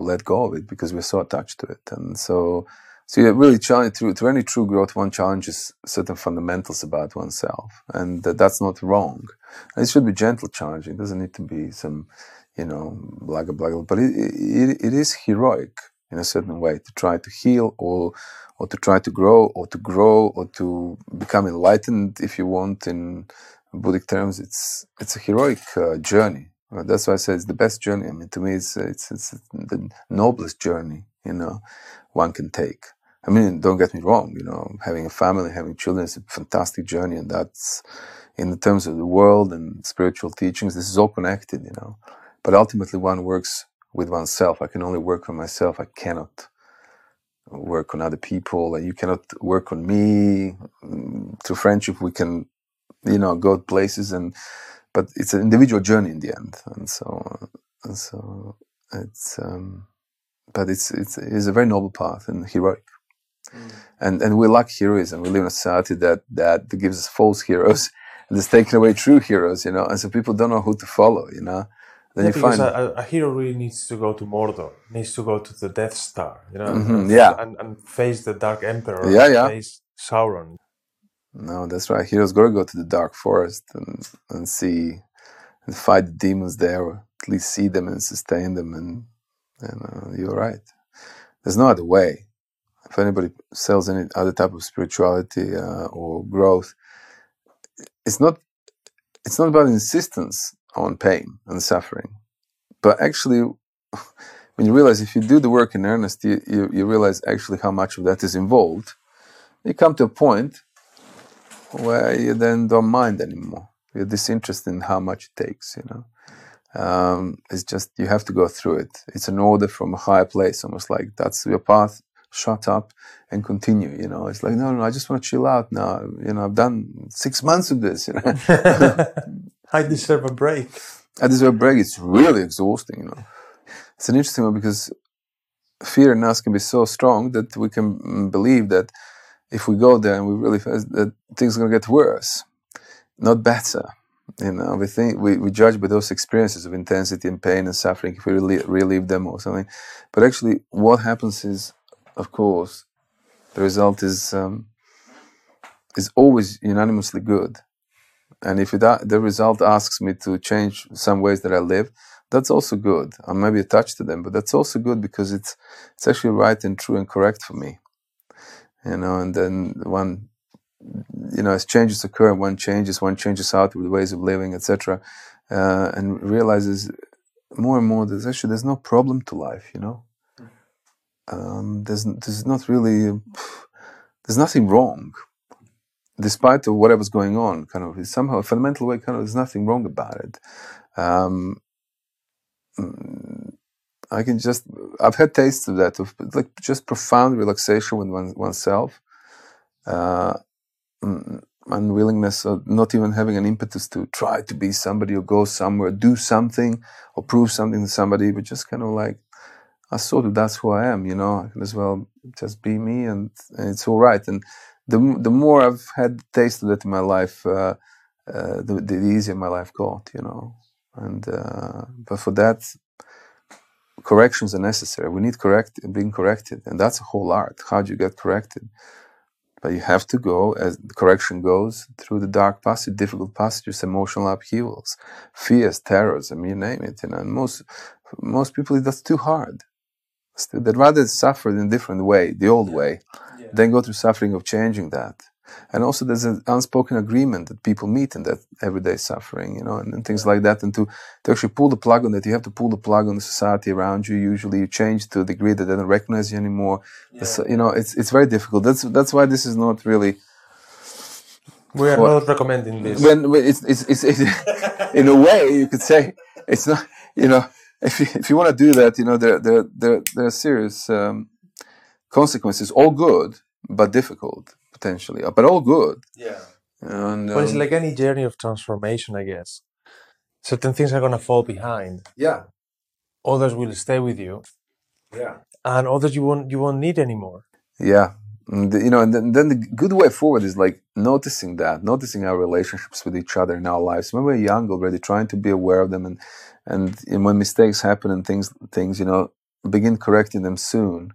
S1: let go of it because we're so attached to it, and so so really challenge through through any true growth, one challenges certain fundamentals about oneself, and that, that's not wrong. And it should be gentle challenging. It doesn't need to be some, you know, blah blah blah. But it, it, it is heroic in a certain way to try to heal or or to try to grow or to grow or to become enlightened if you want in Buddhic terms. It's it's a heroic uh, journey. That's why I say it's the best journey. I mean, to me, it's it's it's the noblest journey. You know, one can take. I mean, don't get me wrong, you know, having a family, having children is a fantastic journey, and that's in the terms of the world and spiritual teachings, this is all connected, you know. But ultimately, one works with oneself. I can only work on myself. I cannot work on other people, and you cannot work on me. Through friendship, we can, you know, go places, and but it's an individual journey in the end, and so, and so it's. Um, but it's, it's it's a very noble path and heroic. Mm. And and we lack heroism. We live in a society that that gives us false heroes <laughs> and is taking away true heroes, you know. And so people don't know who to follow, you know.
S2: Then yeah, you find a, a, hero really needs to go to Mordor, needs to go to the Death Star, you know,
S1: mm-hmm, and, yeah,
S2: and, and face the Dark Emperor,
S1: yeah, yeah,
S2: face Sauron.
S1: No, that's right. Heroes gotta go to the dark forest and and see and fight the demons there, or at least see them and sustain them. And, and uh, you're right. There's no other way if anybody sells any other type of spirituality uh, or growth, it's not it's not about insistence on pain and suffering, but actually, <laughs> when you realize if you do the work in earnest, you, you, you realize actually how much of that is involved. You come to a point where you then don't mind anymore. You're disinterested in how much it takes, you know. Um, it's just you have to go through it. It's an order from a higher place, almost like that's your path shut up and continue. You know, it's like, no, no, I just want to chill out now. You know, I've done six months of this. You know, <laughs>
S2: I deserve a break.
S1: I deserve a break. It's really exhausting. You know, it's an interesting one because fear in us can be so strong that we can mm, believe that if we go there and we really that things are going to get worse, not better. You know, we think we, we judge by those experiences of intensity and pain and suffering if we relive, relive them or something. But actually, what happens is of course, the result is um, is always unanimously good. And if it, the result asks me to change some ways that I live, that's also good. I may be attached to them, but that's also good because it's it's actually right and true and correct for me. You know, and then one, you know, as changes occur, one changes, one changes out with ways of living, etc., uh, and realizes more and more there's actually there's no problem to life. You know, um, there's there's not really there's nothing wrong, despite of whatever's going on. Kind of somehow a fundamental way, kind of there's nothing wrong about it. Um, mm, I can just I've had tastes of that of like just profound relaxation with one, oneself, uh, mm, unwillingness of not even having an impetus to try to be somebody or go somewhere, do something or prove something to somebody, but just kind of like I sort of that's who I am, you know. I can as well just be me, and, and it's all right. And the the more I've had taste of it in my life, uh, uh, the, the easier my life got, you know. And uh, but for that, corrections are necessary. We need correct being corrected, and that's a whole art. How do you get corrected? But you have to go as the correction goes through the dark passage, difficult passages, emotional upheavals, fears, terrors. I mean, you name it. You know, and most most people that's too hard they'd rather suffer in a different way, the old way, yeah. than go through suffering of changing that. And also, there's an unspoken agreement that people meet in that everyday suffering, you know, and, and things yeah. like that. And to, to actually pull the plug on that, you have to pull the plug on the society around you. Usually, you change to a degree that they don't recognize you anymore. Yeah. you know, it's it's very difficult. That's that's why this is not really.
S2: We are not recommending this.
S1: When, when it's, it's, it's, it's <laughs> in a way, you could say it's not. You know, if you, if you want to do that, you know, there, there, there, there are serious um, consequences, all good, but difficult potentially, uh, but all good.
S2: Yeah.
S1: And
S2: Well, it's
S1: um,
S2: like any journey of transformation, I guess. Certain things are gonna fall behind.
S1: yeah,
S2: Others will stay with you,
S1: yeah,
S2: and others you won't you won't need anymore.
S1: yeah. The- you know, and then, then the good way forward is like noticing that, noticing our relationships with each other in our lives. When we're young, already trying to be aware of them, and and, and when mistakes happen and things things you know begin correcting them soon.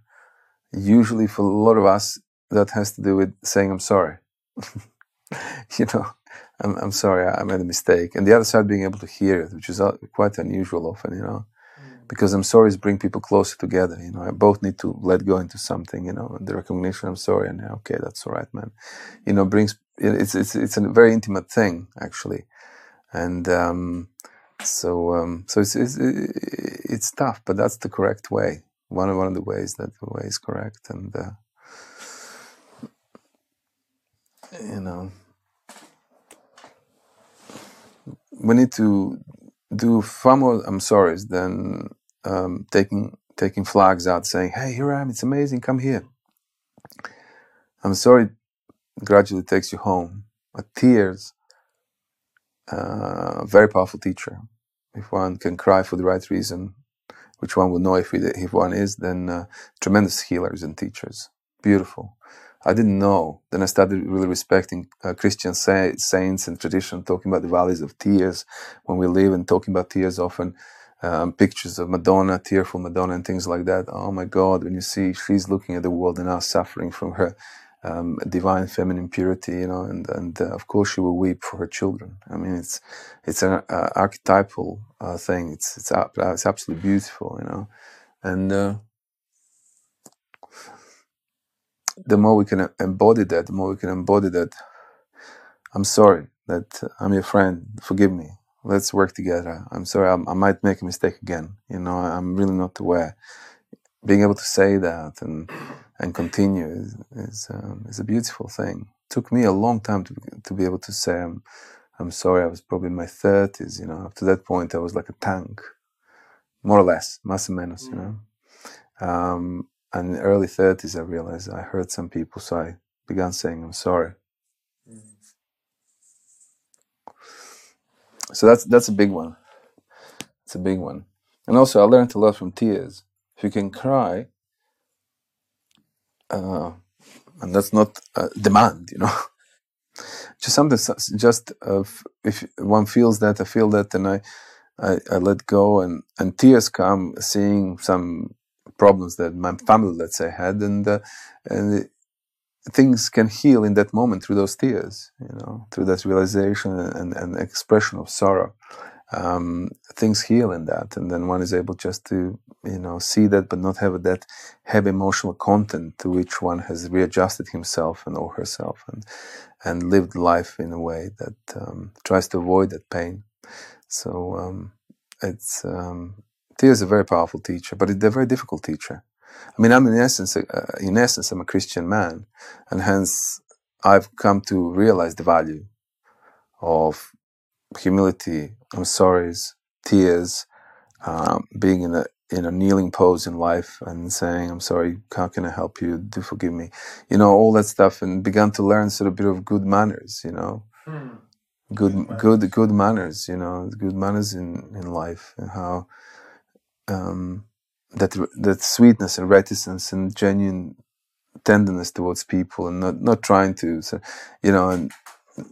S1: Usually, for a lot of us, that has to do with saying I'm sorry. <laughs> you know, I'm I'm sorry, I made a mistake, and the other side being able to hear it, which is uh, quite unusual often. You know. because I'm sorry is bring people closer together. You know, I both need to let go into something. You know, and the recognition I'm sorry, and okay, that's all right, man. You know, brings it's it's it's a very intimate thing actually, and um, so um, so it's, it's it's tough, but that's the correct way. One of one of the ways that the way is correct, and uh, you know, we need to do far more I'm sorry, than um, taking taking flags out, saying, "Hey, here I am. It's amazing. Come here." I'm sorry. Gradually takes you home. But tears, uh, very powerful teacher. If one can cry for the right reason, which one will know if it, if one is, then uh, tremendous healers and teachers. Beautiful. I didn't know. Then I started really respecting uh, Christian sa- saints and tradition, talking about the valleys of tears when we live and talking about tears often. Um, pictures of Madonna, tearful Madonna, and things like that. Oh my God, when you see she's looking at the world and us suffering from her um, divine feminine purity, you know, and and uh, of course she will weep for her children. I mean, it's it's an uh, archetypal uh, thing. It's it's ab- it's absolutely beautiful, you know, and uh, the more we can embody that, the more we can embody that. I'm sorry that I'm your friend. Forgive me. Let's work together. I'm sorry. I'm, I might make a mistake again. You know, I'm really not aware. Being able to say that and and continue is is, um, is a beautiful thing. took me a long time to to be able to say I'm I'm sorry. I was probably in my thirties. You know, up to that point, I was like a tank, more or less, más o menos. You know, um, and in the early thirties, I realized I hurt some people, so I began saying I'm sorry. So that's that's a big one. It's a big one. And also, I learned a lot from tears. If you can cry, uh, and that's not demand, you know, <laughs> just something, just uh, if one feels that, I feel that, and I, I, I let go, and, and tears come seeing some problems that my family, let's say, had, and uh, and things can heal in that moment through those tears, you know, through that realization and, and expression of sorrow. Um, things heal in that, and then one is able just to, you know, see that, but not have that heavy emotional content to which one has readjusted himself and or herself, and and lived life in a way that um, tries to avoid that pain. So um, it's um, is a very powerful teacher, but it's a very difficult teacher. I mean, I'm in essence, uh, in essence, I'm a Christian man, and hence I've come to realize the value of humility, I'm sorry's, tears, um, being in a in a kneeling pose in life and saying, "I'm sorry, how can I help you? Do forgive me," you know, all that stuff, and began to learn sort of a bit of good manners, you know, good good good manners, you know, good manners in in life, and how um, that that sweetness and reticence and genuine tenderness towards people, and not not trying to, you know, and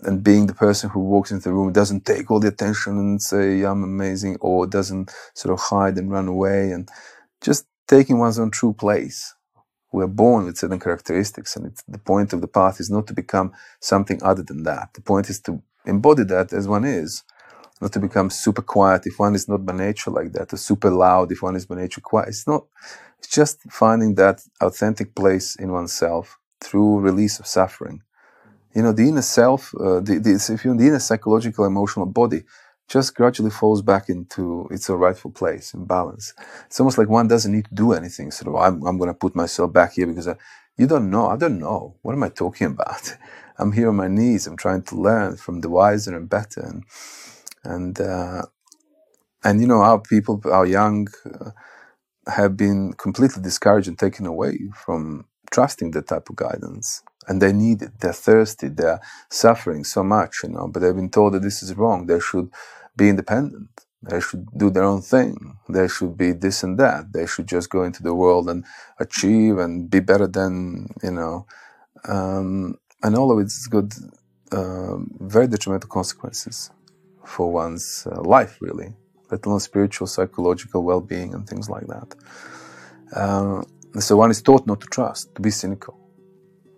S1: and being the person who walks into the room doesn't take all the attention and say I'm amazing, or doesn't sort of hide and run away, and just taking one's own true place. We're born with certain characteristics, and it's, the point of the path is not to become something other than that. The point is to embody that as one is, not to become super quiet if one is not by nature like that, or super loud if one is by nature quiet. It's not. It's just finding that authentic place in oneself through release of suffering you know the inner self uh, the, the, if you're in the inner psychological emotional body just gradually falls back into its rightful place in balance. It's almost like one doesn't need to do anything. Sort of i'm, I'm going to put myself back here because I, you don't know. I don't know. What am i talking about? <laughs> I'm here on my knees. I'm trying to learn from the wiser and better. And and uh, and you know our people our young uh, have been completely discouraged and taken away from trusting that type of guidance and they need it. They're thirsty. They're suffering so much, you know. But they've been told that this is wrong. They should be independent. They should do their own thing. They should be this and that. They should just go into the world and achieve and be better than you know. Um, and all of it's got uh, very detrimental consequences for one's uh, life, really, let alone spiritual, psychological well-being and things like that. Uh, so one is taught not to trust, to be cynical,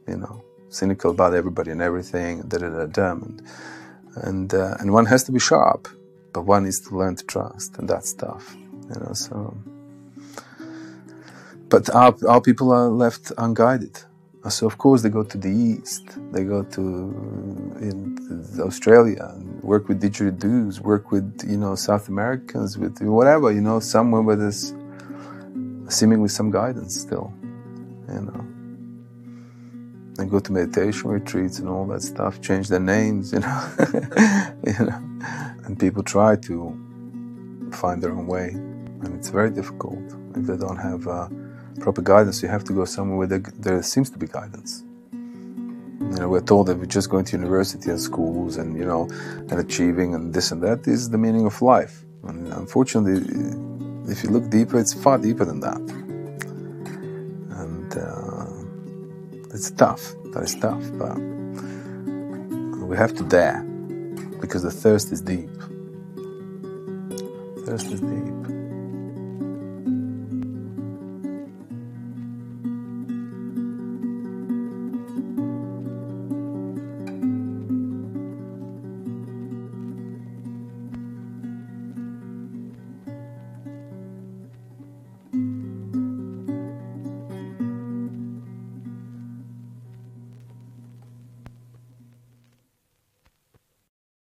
S1: you know, cynical about everybody and everything, da da da da, and and, uh, and one has to be sharp, but one needs to learn to trust, and that's tough, you know. So, but our our people are left unguided. So of course they go to the east, they go to in Australia, and work with didgeridoos, work with you know South Americans, with whatever you know, somewhere where there's seemingly some guidance still, you know. And go to meditation retreats and all that stuff, change their names, you know, <laughs> you know. And people try to find their own way, and it's very difficult if they don't have uh, proper guidance. You have to go somewhere where there, there seems to be guidance. You know, we're told that we're just going to university and schools and you know, and achieving and this and that is the meaning of life. And unfortunately, if you look deeper, it's far deeper than that. It's tough. That is tough, but we have to dare because the thirst is deep. Thirst is deep.